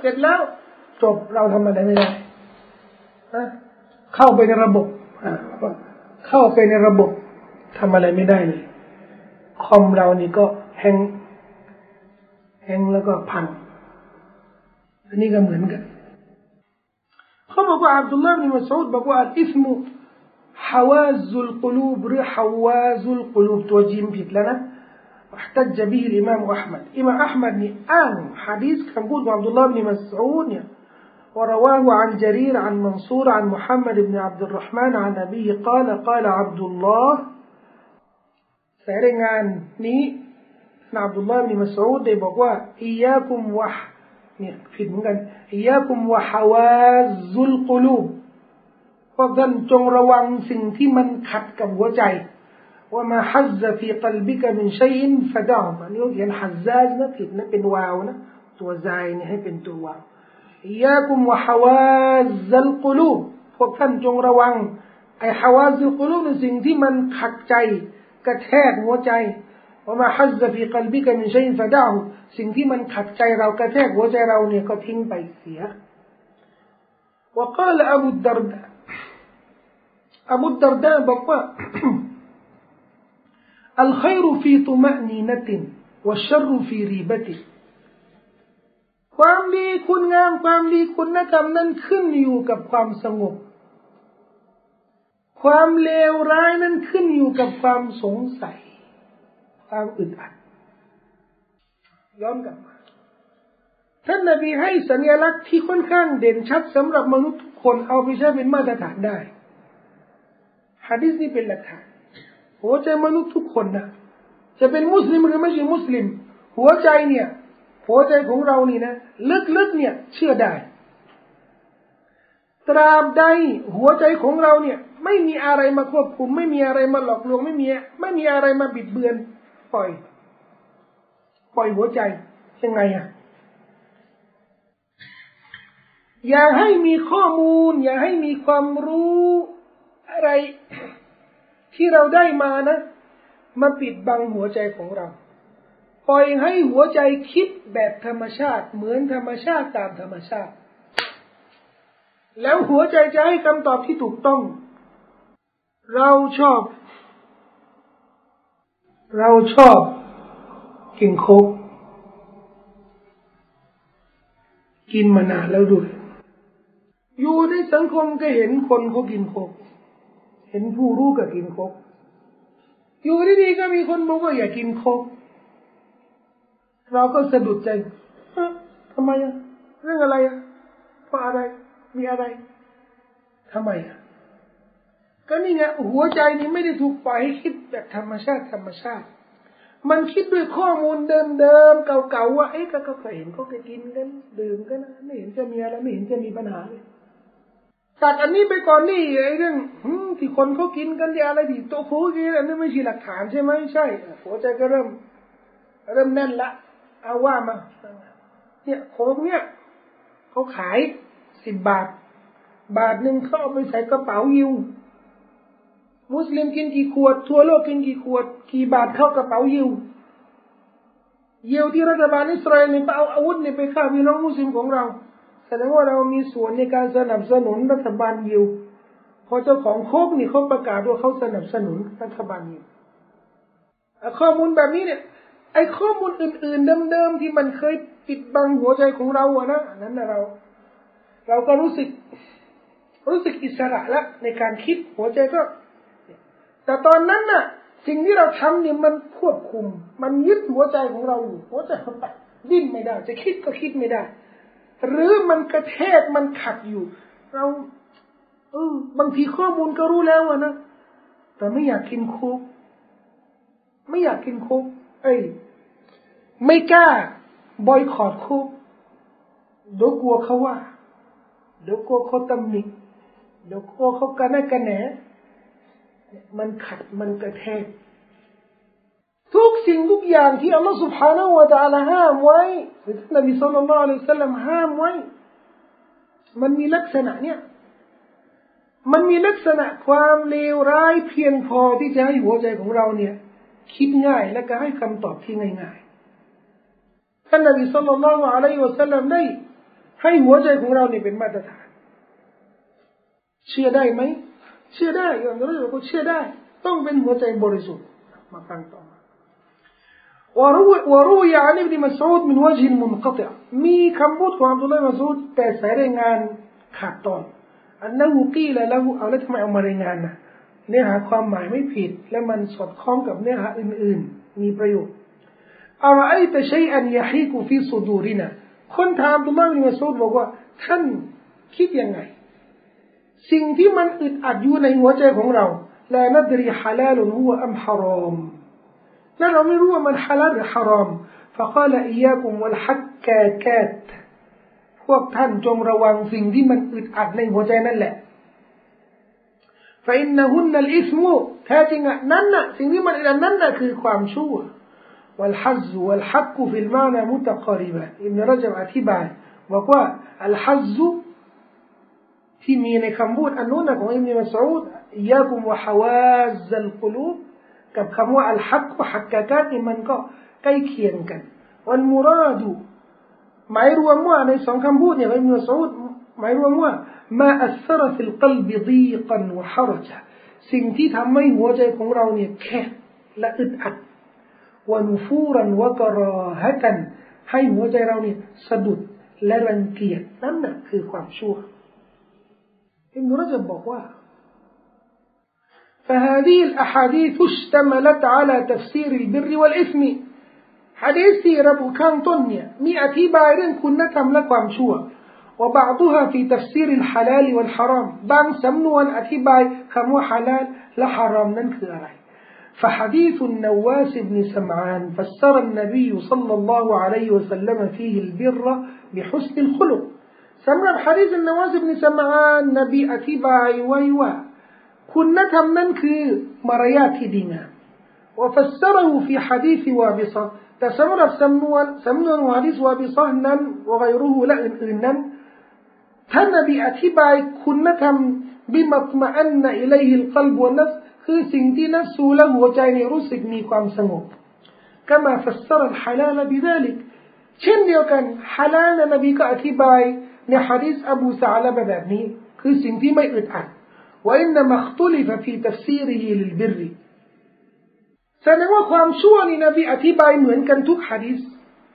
เสร็จแล้ว จบเราทำอะไรไม่ได้ เข้าไปในระบบเข้าไปในระบบทำอะไรไม่ได้เลยคอมเรานี่ก็แฮงแฮงแล้วก็พังอันนี้ก็เหมือนกันเขาบอกว่าอับดุลลาห์บินมัสอุดบอกว่าอิสมุฮาวาซุลกุลูบหรือฮาวาซุลกุลูบตัวจิมผิดแล้วนะ واحتج به الإمام أحمد إمام أحمد آن حديث كان قول عبد الله بن مسعود ورواه عن جرير عن منصور عن محمد بن عبد الرحمن عن أبيه قال قال عبد الله سيرنغان ني عبد الله بن مسعود ได้บอกว่า إياكم وح เนี่ยผิดเหมือนกัน إياكم وحواز القلوب พวกท่านจงระวังสิ่งที่มันขัดกับหัวใจ وما حز في قلبك من شيء فدعه อันนี้เขียนหัซาจนะผิดนะเป็นวาวนะตัวใจนี่ให้เป็นตัววาว إياكم وحواز القلوب พวกท่านจงระวังไอ้ฮาวาซุลกุลูบในสิ่งที่มันขัดใจกระแทกหัวใจว่ามาฮัซฟีกัลบิกมินชัยฟะดาสิ่งที่มันขัดใจเรากระแทกหัวใจเราเนี่ยก็ทิ้งไปเสีย وقال أبو الدرداء أبو الدرداء บอกว่า الخير في طمأنينة والشر في ريبة ความดีคุณงามความดีคุณธรรมนั้นขึ้นอยู่กับความสงบ ความเลวร้ายนั้นขึ้นอยู่กับความสงสัย ความอึดอัดย้อนกลับมาท่านนบีให้สัญลักษณ์ที่ค่อนข้างเด่นชัดสำหรับมนุษย์ทุกคนเอาไปใช้เป็นมาตรฐานได้ฮะดิษนี้เป็นหลักฐานหัวใจมนุษย์ทุกคนนะจะเป็นมุสลิมหรือไม่ใช่มุสลิม หัวใจเนี่ย หัวใจของเรานี่นะ ลึกๆเนี่ย เชื่อได้ ตราบใดหัวใจของเราเนี่ย ไม่มีอะไรมาควบคุม ไม่มีอะไรมาหลอกลวงไม่มีไม่มีอะไรมาบิดเบือน ปล่อย ปล่อยหัวใจยังไงอะอย่าให้มีข้อมูล อย่าให้มีความรู้อะไร ที่เราได้มานะ มาปิดบังหัวใจของเรา ปล่อยให้หัวใจคิดแบบธรรมชาติ เหมือนธรรมชาติตามธรรมชาติ แล้วหัวใจจะให้คำตอบที่ถูกต้อง เราชอบ เราชอบกินโคกกินมานานแล้วด้วยอยู่ในสังคมก็เห็นคนเขากินโคกเห็นผู้รู้ก็กินโคกอยู่ดีๆก็มีคนบอกว่าอย่ากินโคก เราก็สะดุดใจทำไมอะเรื่องอะไรอะเพราะอะไร มีอะไรทำไมอะก็นี่ไงหัวใจนี่ไม่ได้ถูกปล่อยให้คิดแบบธรรมชาติธรรมชาติ มันคิดด้วยข้อมูลเดิมๆเก่าๆว่าเอ๊ะก็เคยเห็นเขาเคยกินกันดื่มกันนะไม่เห็นจะมีอะไรไม่เห็นจะมีปัญหาเลยตัดอันนี้ไปก่อนนี่ไอ้เรื่องที่คนเขากินกันที่อะไรที่โตโคกินอันนี้ไม่ใช่หลักฐานใช่ไหมใช่หัวใจก็เริ่ม เริ่มแน่นละ เอาว่ามา เนี่ยโคกเนี่ยเขาขายสิบบาท บาทหนึ่งเขาเอาไปใส่กระเป๋ายิว มุสลิมกินกี่ขวด ทั่วโลกกินกี่ขวด กี่บาทเข้ากระเป๋ายิวยิวที่รัฐบาลอิสราเอลเนี่ยเอาอาวุธเนี่ยไปฆ่าพี่น้องมุสลิมของเราแสดงว่าเรามีส่วนในการสนับสนุนรัฐบาลยิวพอเจ้าของโคกนี่เขาประกาศว่าเขาสนับสนุนรัฐบาลยิวข้อมูลแบบนี้เนี่ย ไอ้ข้อมูลอื่น ๆ เดิมๆที่มันเคยปิดบังหัวใจของเราอะนะนั้นนะเรา เราก็รู้สึก รู้สึกอิสระแล้วในการคิดหัวใจก็ แต่ตอนนั้นน่ะ สิ่งที่เราทำเนี่ยมันควบคุม มันยึดหัวใจของเราอยู่หัวใจมันไปดิ้นไม่ได้ จะคิดก็คิดไม่ได้ หรือมันกระแทกมันขัดอยู่ เราเออบางทีข้อมูลก็รู้แล้วอะนะแต่ไม่อยากกินคุกไม่อยากกินคุกเอ้ย ไม่กล้าบอยคอรดคุกเดี๋ยวกลัวเขาว่าเดี๋ยวกลัวเขาตำหนิเดี๋ยวกลัวเขากันแน่กันแหนมันขัดมันกระแทกทุกสิ่งทุกอย่างที่อัลลอฮฺ سبحانه และ تعالى ห้ามไว้หรือท่านนบีสุลต่านละอัลลอฮฺสัลลัมห้ามไว้ มันมีลักษณะเนี่ยมันมีลักษณะความเลวร้ายเพียงพอที่จะให้หัวใจของเราเนี่ย คิดง่ายและก็ให้คำตอบที่ง่ายๆ ท่านนบีสุลต่านละอัลลอฮฺสัลลัมได้ให้หัวใจของเราเนี่ยเป็นมาตรฐาน เชื่อได้ไหมเชื่อได้ยอมรับว่าเชื่อได้ ต้องเป็นหัวใจบริสุทธิ์มาฟังต่อมา وروي وروي عن ابن مسعود من وجه منقطع มีคำพูดของอับดุลลาห์มัสอูดแต่สายรายงานขาดตอนอันนั้นกีละแล้วเอาแล้วทำไมเอามารายงานนะเนื้อหาความหมายไม่ผิด และมันสอดคล้องกับเนื้อหาอื่นๆ มีประโยชน์ อะไรแต่ใช้อันยาฮิกุฟิสุดูรินะคนถามอับดุลลาห์บินมัสอูดบอกว่าท่านคิดยังไงสิ่งที่มันอึดอัดอยู่ในหัวใจของเราลานัดรีฮาลาลุนหัวอัมฮารอมและเราไม่รู้ว่ามันฮาลาลหรือฮารอม فقال إياكم والحكاكات พวกท่านจงระวังสิ่งที่มันอึดอัดในหัวใจนั่นแหละ فإنهن الإثم แท้จริงอ่ะนั่นน่ะสิ่งที่มันอึดอัดนั่นน่ะคือความชั่ว والحز والحق في المعنى متقاربان ابن رجب อธิบายบอกว่า الحز ที่มีในคำพูดอันนู้นของอิมนุมัสอูดยากุมวะฮาวาซัลกุลูบกับคำว่าอัลฮักวะฮักกะกานี่มันก็ใกล้เคียงกันวันมุราดูหมายรวมว่าในสองคำพูดเนี่ยอิมนุมัสอูดหมายรวมว่ามาอัสรฟิลกลบิดีกันวะฮารจสิ่งที่ทำให้หัวใจของเราเนี่ยแคบและอึดอัด วนุฟูรันวะกราฮะกันให้หัวใจเราเนี่ยสะดุดและรังเกียจนั่นน่ะคือความชั่ว ابن رجب بقوا فهذه الأحاديث اشتملت على تفسير البر والإثم حديثي ربو كان طنيا مئة بايرين كنا لكم شوى وبعضها في تفسير الحلال والحرام بان سمنوا أتيباي كم حلال لحرام ننكر عليه فحديث النواس بن سمعان فسر النبي صلى الله عليه وسلم فيه البر بحسن الخلق สำหรับฮะดิษนวาซิบนิสมานนบีอธิบายไว้ว่า คุณธรรมนั้นคือมารยาทที่ดีงาม وفسره في حديث وابصة แต่สำหรับสำนวนสำนวนฮะดิษวาบิซะนั้นวะไก รุและอื่นๆนั้นท่านนบีอธิบายคุณธรรม بما اطمأن إليه القلب والنفس คือสิ่งที่نفس และหัวใจเนี่ยรู้สึกมีความสงบكما فسر الحلال بذلك เช่นเดียวกันฮาลาลนบีก็อธิบายในฮะดิษอบูซาลาแบบนี้ คือสิ่งที่ไม่อึดอัดوإنما اختلف في تفسيره للبر แสดงว่าความชั่วนี่นบีอธิบายเหมือนกันทุกฮะดิษ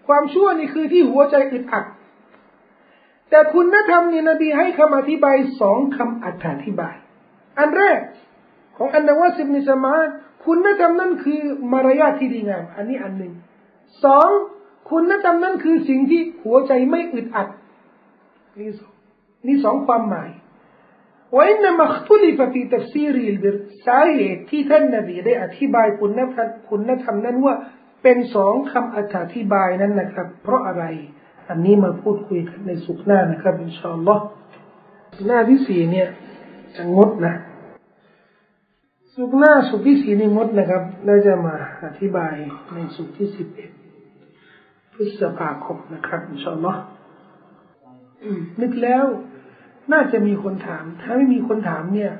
ความชั่วนี่คือที่หัวใจอึดอัดแต่คุณธรรมนี่นบีให้คำอธิบายสองคำอธิบาย อันแรก ของอันนวาสิบนิสัมอานคุณธรรมนั่นคือมารยาทที่ดีงาม อันนี้อันหนึ่งสองคุณธรรมนั่นคือสิ่งที่หัวใจไม่อึดอัดนี่สองนี่สองความหมายوإنما اختلف في تفسيره للبر สาเหตุที่ท่านนบีได้อธิบายคุณธรรมคุณธรรมนั้นว่าเป็นสองคำอธิบายนั้นนะครับ เพราะอะไร อันนี้มาพูดคุยกันในสุขหน้านะครับอินชาอัลลอฮ์หน้าที่สี่เนี่ยจะงดนะ สุขหน้าสุขที่สี่นี่งดนะครับเราจะมาอธิบายในสุขที่สิบเอ็ดพฤษภาคมนะครับอินชอัลลอฮ์นึกแล้ว น่าจะมีคนถาม ถ้าไม่มีคนถามเนี่ย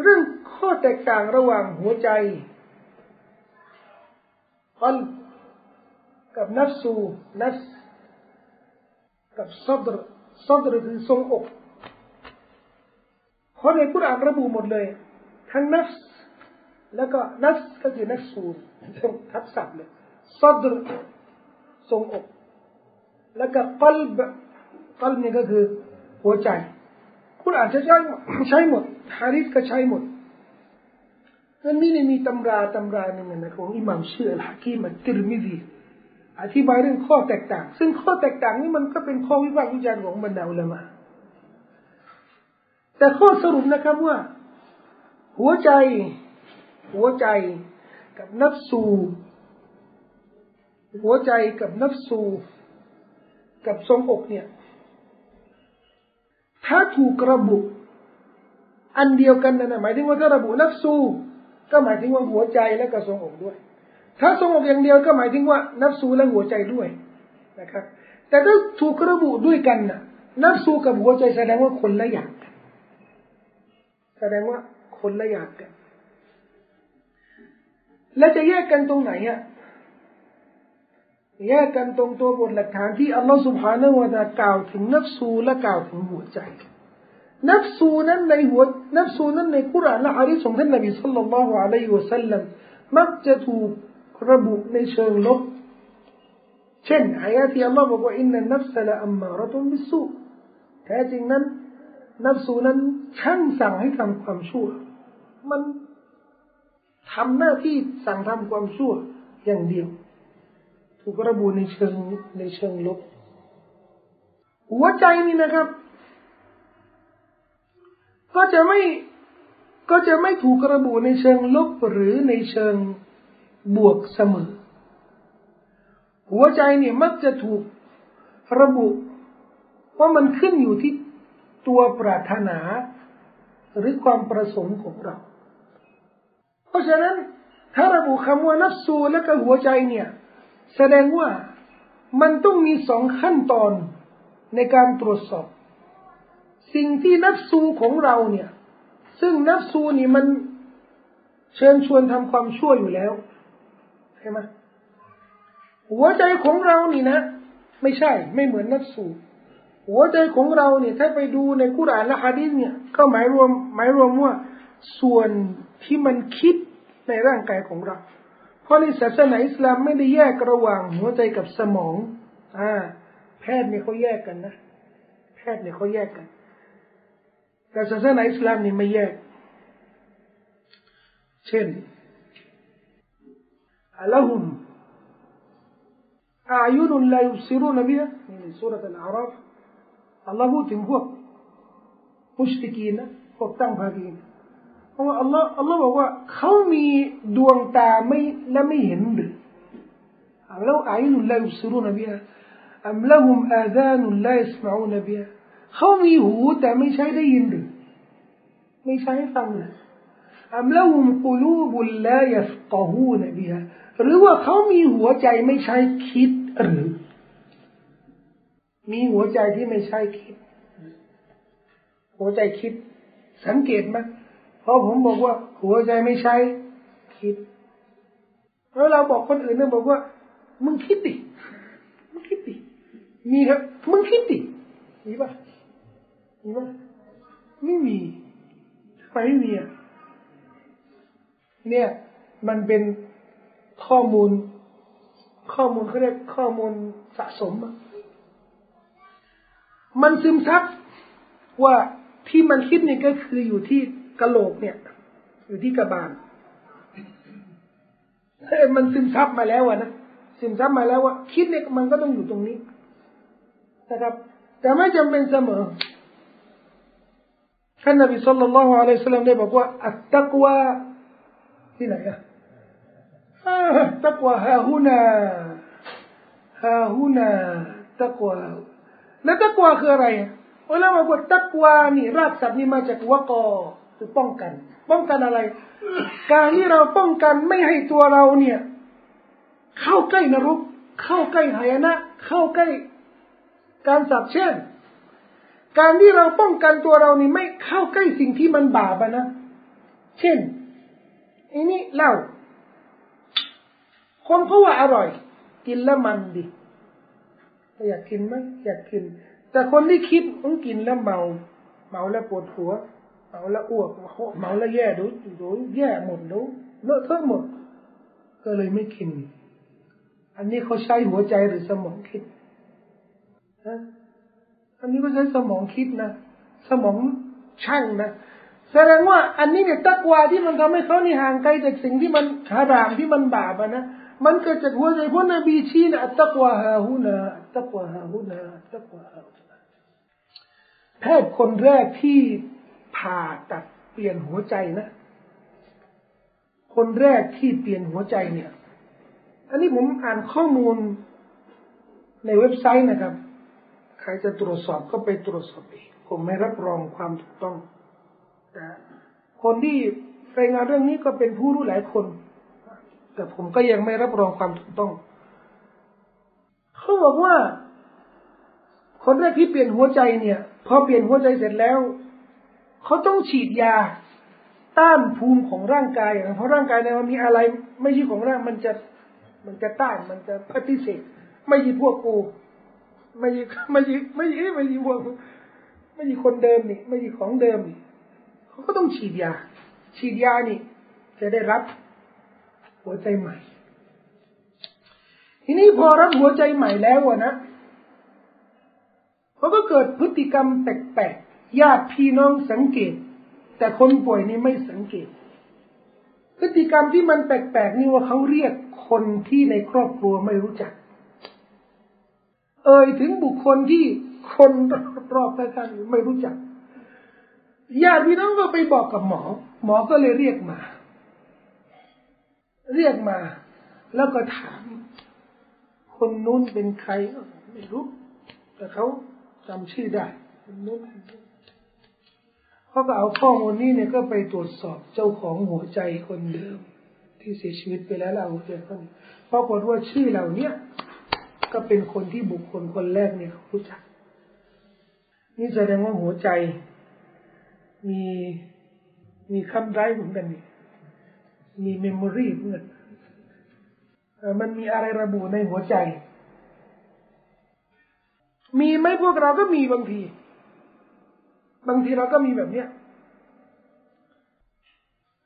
เรื่องข้อแตกต่างระหว่างหัวใจกลกับนัฟสูนัฟกับซดรซดรคือทรงอก เพราะในกุรอานระบุหมดเลย ทั้งนัฟแล้วก็นัฟก็คือนัฟสูทับศัพท์เลยซดรทรงอก แล้วก็กลบกลบนี่ก็คือหัวใจคุณอาจจะใช้ใช้หมดฮาริสก็ใช้หมดนั่นนี่มีตำราตำราหนึ่งนะของอิหม่ามชื่ออัลฮะกีมันติรมิดีอธิบายเรื่องข้อแตกต่าง ซึ่งข้อแตกต่างนี้มันก็เป็นข้อวิพากษ์วิจารณ์ของบรรดาอุลามะ แต่ข้อสรุปนะครับว่า หัวใจ หัวใจกับนับสูหัวใจกับนับสูกับทรงอกเนี่ย ถ้าถูกระบุ อันเดียวกันนะหมายถึงว่าถ้าระบุนับสูก็หมายถึงว่าหัวใจและก็ทรงอกด้วย ถ้าทรงอกอย่างเดียวก็หมายถึงว่า นับสูและหัวใจด้วยนะครับ แต่ถ้าถูกระบุด้วยกันนะนับสูกับหัวใจแสดงว่าคนละอย่าง แสดงว่าคนละอย่างกัน และจะแยกกันตรงไหนอะแยกกันตรงตัวบทหลักฐานที่อัลลอฮฺสุบฮานาอูตะกล่าวถึงนับสูและกล่าวถึงหัวใจ นับสูนั้นในหัวนับสูนั้นในคุรานและฮะดิษของท่านนบีสัลลัลลอฮุอะลัยฮิวะสัลลัมมักจะถูกระบุในเชิงลบ เช่นอายะที่อัลลอฮฺบอกว่าอินนันนัฟสละอัมมาระตุนบิสูแท้จริงนั้น นับสูนั้นช่างสั่งให้ทำความชั่ว มันทำหน้าที่สั่งทำความชั่วอย่างเดียว ถูกระบุในเชิงในเชิงลบ หัวใจนี่นะครับ ก็จะไม่ก็จะไม่ถูกระบุในเชิงลบหรือในเชิงบวกเสมอ หัวใจเนี่ยมักจะถูกระบุว่ามันขึ้นอยู่ที่ ตัวปรารถนาหรือความประสงค์ของเรา เพราะฉะนั้น ถ้าระบุคำว่านัฟสูและก็หัวใจเนี่ย แสดงว่ามันต้องมีสองขั้นตอนในการตรวจสอบ สิ่งที่นับสูของเราเนี่ย ซึ่งนับสูนี่มันเชิญชวนทำความชั่วอยู่แล้วใช่ไหมหัวใจของเรานี่นะ ไม่ใช่ ไม่เหมือนนับสู หัวใจของเราเนี่ยถ้าไปดูในกุรอานและฮะดีษเนี่ยก็หมายรวมหมายรวมว่าส่วนที่มันคิดในร่างกายของเรา เพราะในศาสนาอิสลามไม่ได้แยกระหว่างหัวใจกับสมองอ่าแพทย์เนี่ยเขาแยกกันนะ แพทย์เนี่ยเขาแยกกัน แต่ศาสนาอิสลามนี่ไม่แยก เช่นอัลฮุมอายุนุลลายุสิรุนบิฮะนี่ในสุรษอัลอาราฟ อัลลอฮ์พูดถึงพวกมุชริกีนนะพวกตั้งภาคีนะเพราะว่าอัลลอฮ์อัลลอฮ์บอกว่าเขามีดวงตาไม่และไม่เห็นหรือแล้วอายุนลายุสรุนบีฮะอัมละหุมอาดานุลายิสมาอูนบีฮะเขามีหูแต่ไม่ใช่ได้ยินหรือไม่ใช่ฟังหรืออัมละหุมกุลูบุลลายัฟกะฮูนบีฮะหรือว่าเขามีหัวใจไม่ใช่คิดหรือ มีหัวใจที่ไม่ใช่คิด หัวใจคิด สังเกตไหมเพราะผมบอกว่า หัวใจไม่ใช่คิด แล้วเราบอกคนอื่นเนี่ยบอกว่า มึงคิดดิมึงคิดดิมีครับมึงคิดดิมีปะมีปะไม่มีทำไมไม่มีอะเนี่ย มันเป็นข้อมูล ข้อมูลเขาเรียกข้อมูลสะสมอะ มันซึมซับว่าที่มันคิดเนี่ยก็คืออยู่ที่กะโหลกเนี่ย อยู่ที่กระบาลมันซึมซับมาแล้วอะนะซึมซับมาแล้วว่าคิดเนี่ยมันก็ต้องอยู่ตรงนี้นะครับ แต่ไม่จำเป็นเสมอท่านนบีสุลต่านละฮ์อะลัยฮิสลามได้บอกว่า อัตตะกวาที่ไหนอะตักวาฮาฮุนาฮาฮุนาตักวา แล้วตักวาคืออะไรอุลามะบอกตักวานี่รากศัพท์นี่มาจากวะกอคือป้องกัน ป้องกันอะไร การที่เราป้องกันไม่ให้ตัวเราเนี่ย เข้าใกล้นรก เข้าใกล้หายนะ เข้าใกล้ การสับเช่นการที่เราป้องกันตัวเรานี่ไม่เข้าใกล้สิ่งที่มันบาปนะ เช่นอันนี้เหล้าคนเขาว่าอร่อย กินแล้วมันดิ อยากกินไหมอยากกิน แต่คนที่คิดต้องกินแล้วเมา เมาแล้วปวดหัว เมาแล้วอ้วกเมาแล้วแย่ดูดูแย่หมดดูเลอะเทอะหมด ก็เลยไม่กิน อันนี้เขาใช้หัวใจหรือสมองคิดนะอันนี้ก็ใช้สมองคิดนะ สมองช่างนะแสดงว่าอันนี้เนี่ยตักวาที่มันทำให้เขานี่ห่างไกลจากสิ่งที่มันหารามที่มันบาปนะ มันเกิดจากหัวใจพระนบีชี้นะตักวาฮาหุนาตักวาฮาหุนาตักวาฮาหุนาแพทย์คนแรกที่ผ่าตัดเปลี่ยนหัวใจนะ คนแรกที่เปลี่ยนหัวใจเนี่ย อันนี้ผมอ่านข้อมูลในเว็บไซต์นะครับ ใครจะตรวจสอบก็ไปตรวจสอบเองผมไม่รับรองความถูกต้องแต่คนที่รายงานเรื่องนี้ก็เป็นผู้รู้หลายคน แต่ผมก็ยังไม่รับรองความถูกต้อง เขาบอกว่า คนแรกที่เปลี่ยนหัวใจเนี่ย พอเปลี่ยนหัวใจเสร็จแล้ว เขาต้องฉีดยาต้านภูมิของร่างกายเพราะร่างกายเนี่ยมันมีอะไร ไม่ใช่ของร่างมันจะมันจะต้านมันจะปฏิเสธไม่ใช่พวกกู ไม่ใช่ไม่ใช่ไม่ใช่ไม่ใช่พวกไม่ใช่คนเดิมนี่ ไม่ใช่ของเดิมนี่เขาก็ต้องฉีดยา ฉีดยานี่ จะได้รับ หัวใจใหม่ ทีนี้พอรับหัวใจใหม่แล้วนะเขาก็เกิดพฤติกรรมแปลกๆญาติพี่น้องสังเกต แต่คนป่วยนี่ไม่สังเกต พฤติกรรมที่มันแปลกๆนี่ว่าเขาเรียกคนที่ในครอบครัวไม่รู้จัก เอ่ยถึงบุคคลที่คนรอบๆข้างไม่รู้จักญาติพี่น้องก็ไปบอกกับหมอ หมอก็เลยเรียกมา เรียกมา แล้วก็ถาม คนนู้นเป็นใครไม่รู้ แต่เขาจำชื่อได้คนนู้นเขาก็เอาข้อมูลนี้เนี่ยก็ไปตรวจสอบเจ้าของหัวใจคนเดิม ที่เสียชีวิตไปแล้วเราเจอคนปรากฏว่าชื่อเหล่านี้ก็เป็นคนที่บุคคลคนแรกเนี่ยเขารู้จัก นี่แสดงว่าหัวใจ มีมีคำร้ายเหมือนกันนี่ มีเมมโมรีเพื่อนมันมีอะไรระบุในหัวใจ มีไหมพวกเราก็มีบางที บางทีเราก็มีแบบเนี้ย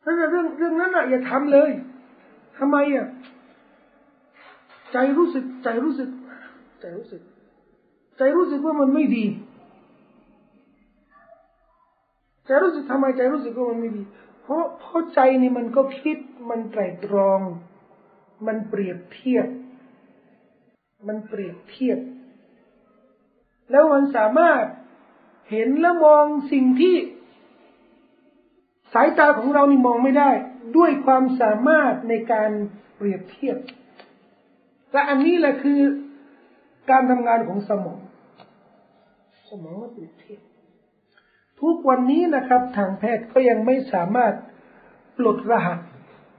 ถ้าเรื่องเรื่องนั้นอะ อย่าทำเลยทำไมอะ ใจรู้สึก ใจรู้สึก ใจรู้สึก ใจรู้สึกว่ามันไม่ดี ใจรู้สึกทำไมใจรู้สึกว่ามันไม่ดี เพราะเพราะใจนี่มันก็คิด มันไตรตรอง มันเปรียบเทียบ มันเปรียบเทียบ แล้วมันสามารถเห็นและมองสิ่งที่ สายตาของเรานี่มองไม่ได้ ด้วยความสามารถในการเปรียบเทียบ และอันนี้แหละคือการทำงานของสมอง สมองเปรียบเทียบ ทุกวันนี้นะครับ ทางแพทย์ก็ยังไม่สามารถปลดรหัส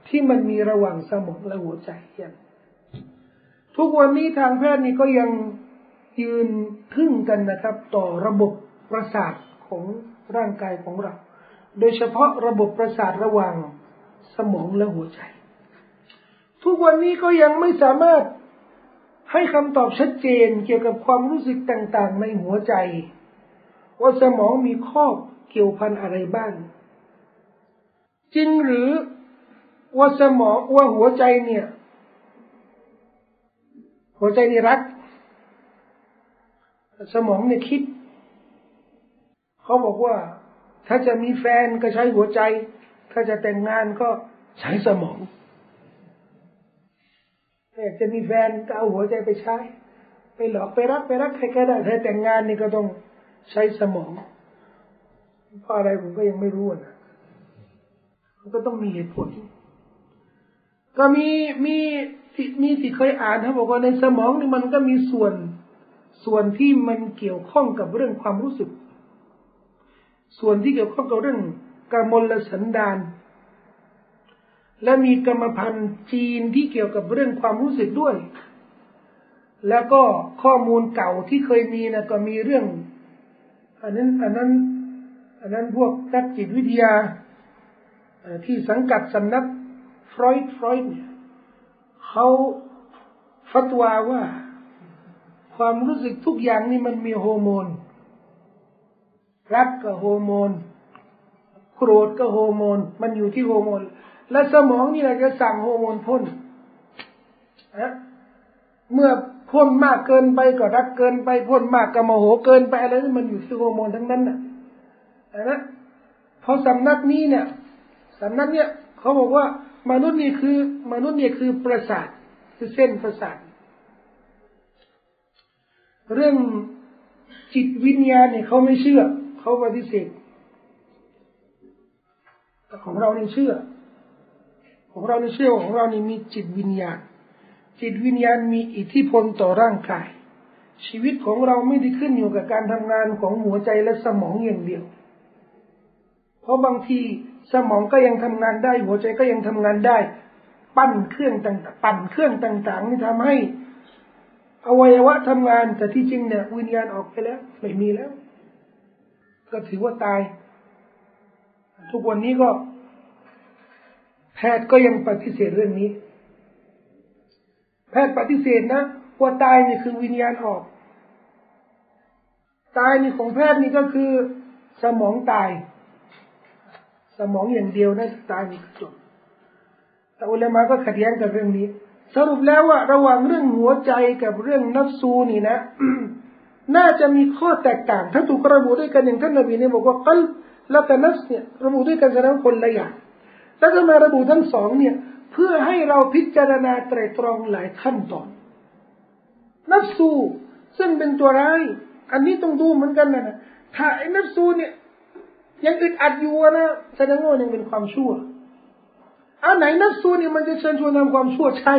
ที่มันมีระหว่างสมองและหัวใจยังทุกวันนี้ทางแพทย์นี่ก็ยังยืนทึ่งกันนะครับ ต่อระบบประสาทของร่างกายของเรา โดยเฉพาะระบบประสาทระหว่างสมองและหัวใจ ทุกวันนี้ก็ยังไม่สามารถให้คำตอบชัดเจนเกี่ยวกับความรู้สึกต่างๆ ในหัวใจ ว่าสมองมีข้อเกี่ยวพันอะไรบ้าง จริงหรือว่าสมองว่าหัวใจเนี่ย หัวใจนี่รัก สมองเนี่ยคิด เขาบอกว่า ถ้าจะมีแฟนก็ใช้หัวใจ ถ้าจะแต่งงานก็ใช้สมองอยากจะมีแฟนก็เอาหัวใจไปใช้ ไปหลอกไปรักไปรักใครก็ได้ถ้าแต่งงานนี่ก็ต้อง ใช้สมอง เพราะอะไรผมก็ยังไม่รู้นะมันก็ต้องมีเหตุผล ก็มีมีมีที่เคยอ่านเขาบอกว่าในสมองนี่มันก็มีส่วนส่วนที่มันเกี่ยวข้องกับเรื่องความรู้สึก ส่วนที่เกี่ยวข้องกับเรื่องกามลสันดาน และมีกรรมพันธุ์จีนที่เกี่ยวกับเรื่องความรู้สึกด้วย แล้วก็ข้อมูลเก่าที่เคยมีนะก็มีเรื่อง อันนั้นอันนั้นอันนั้นพวกนักจิตวิทยาที่สังกัดสำนักฟรอยด์ฟรอยด์เนี่ยเขาฟัตวาว่า ความรู้สึกทุกอย่างนี่มันมีฮอร์โมน รักก็ฮอร์โมน โกรธก็ฮอร์โมน มันอยู่ที่ฮอร์โมน และสมองนี่แหละจะสั่งฮอร์โมนพ่นนะเมื่อ พ่นมากเกินไปก็รักเกินไปพ่นมากก็โมโหเกินไปอะไรนี่มันอยู่ที่ฮอร์โมนทั้งนั้นนะนะพราะสำนักนี้เนี่ยสำนักเนี่ยเขาบอกว่ามนุษย์นี่คือมนุษย์เนี่ยคือประสาทคือเส้นประสาท เรื่องจิตวิญญาณเนี่ยเขาไม่เชื่อเขาปฏิเสธแต่ของเราเนี่เชื่อ ของเราในเชื่อของเรานี่มีจิตวิญญาณ จิตวิญญาณมีอิทธิพลต่อร่างกาย ชีวิตของเราไม่ได้ขึ้นอยู่กับการทำงานของหัวใจและสมองอย่างเดียว เพราะบางทีสมองก็ยังทำงานได้ หัวใจก็ยังทำงานได้ ปั้นเครื่องต่างๆปั่นเครื่องต่างๆนี่ทำให้ อวัยวะทำงานแต่ที่จริงเนี่ยวิญญาณออกไปแล้วไม่มีแล้ว ก็ถือว่าตาย ทุกวันนี้ก็ แพทย์ก็ยังปฏิเสธเรื่องนี้ แพทย์ปฏิเสธนะว่าตายนี่คือวิญญาณออก ตายนี่ของแพทย์นี่ก็คือสมองตาย สมองอย่างเดียวนะตายนี่จบแต่อุลามะก็ขัดแย้งกับเรื่องนี้ สรุปแล้วว่าระหว่างเรื่องหัวใจกับเรื่องนับซูนี่นะ น่าจะมีข้อแตกต่าง ถ้าถูกระบุด้วยกันอย่างท่านนบีเนี่ยบอกว่ากัลแล้วกับนัฟเนี่ยระบุด้วยกันแสดงคนละอย่างแล้วก็มาระบุทั้งสองเนี่ย เพื่อให้เราพิจารณาไตรตรองหลายขั้นตอน นับสูซึ่งเป็นตัวร้าย อันนี้ต้องดูเหมือนกันนะถ้าไอ้นับสูเนี่ย ยังอึดอัดอยู่นะแสดงว่ายังเป็นความชั่วเอันไหนนับสูเนี่ยมันจะเชิญชวนทำความชั่วใช่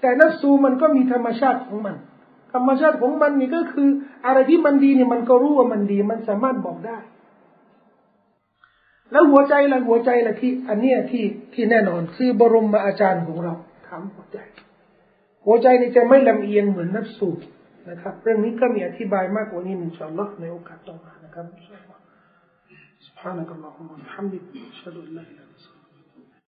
แต่นับสูมันก็มีธรรมชาติของมัน ธรรมชาติของมันนี่ก็คือ อะไรที่มันดีเนี่ยมันก็รู้ว่ามันดี มันสามารถบอกได้ แล้วหัวใจละหัวใจละที่ อันเนี้ยที่ที่แน่นอน คือบรมอาจารย์ของเราถามหัวใจ หัวใจนี่จะไม่ลำเอียงเหมือนนับสูนะครับ เรื่องนี้ก็มีอธิบายมากกว่านี้อินชาอัลลอฮ์ในโอกาสต่อมานะครับ سبحانك اللهم وبحمدك أشهد أن لا إله إلا أنت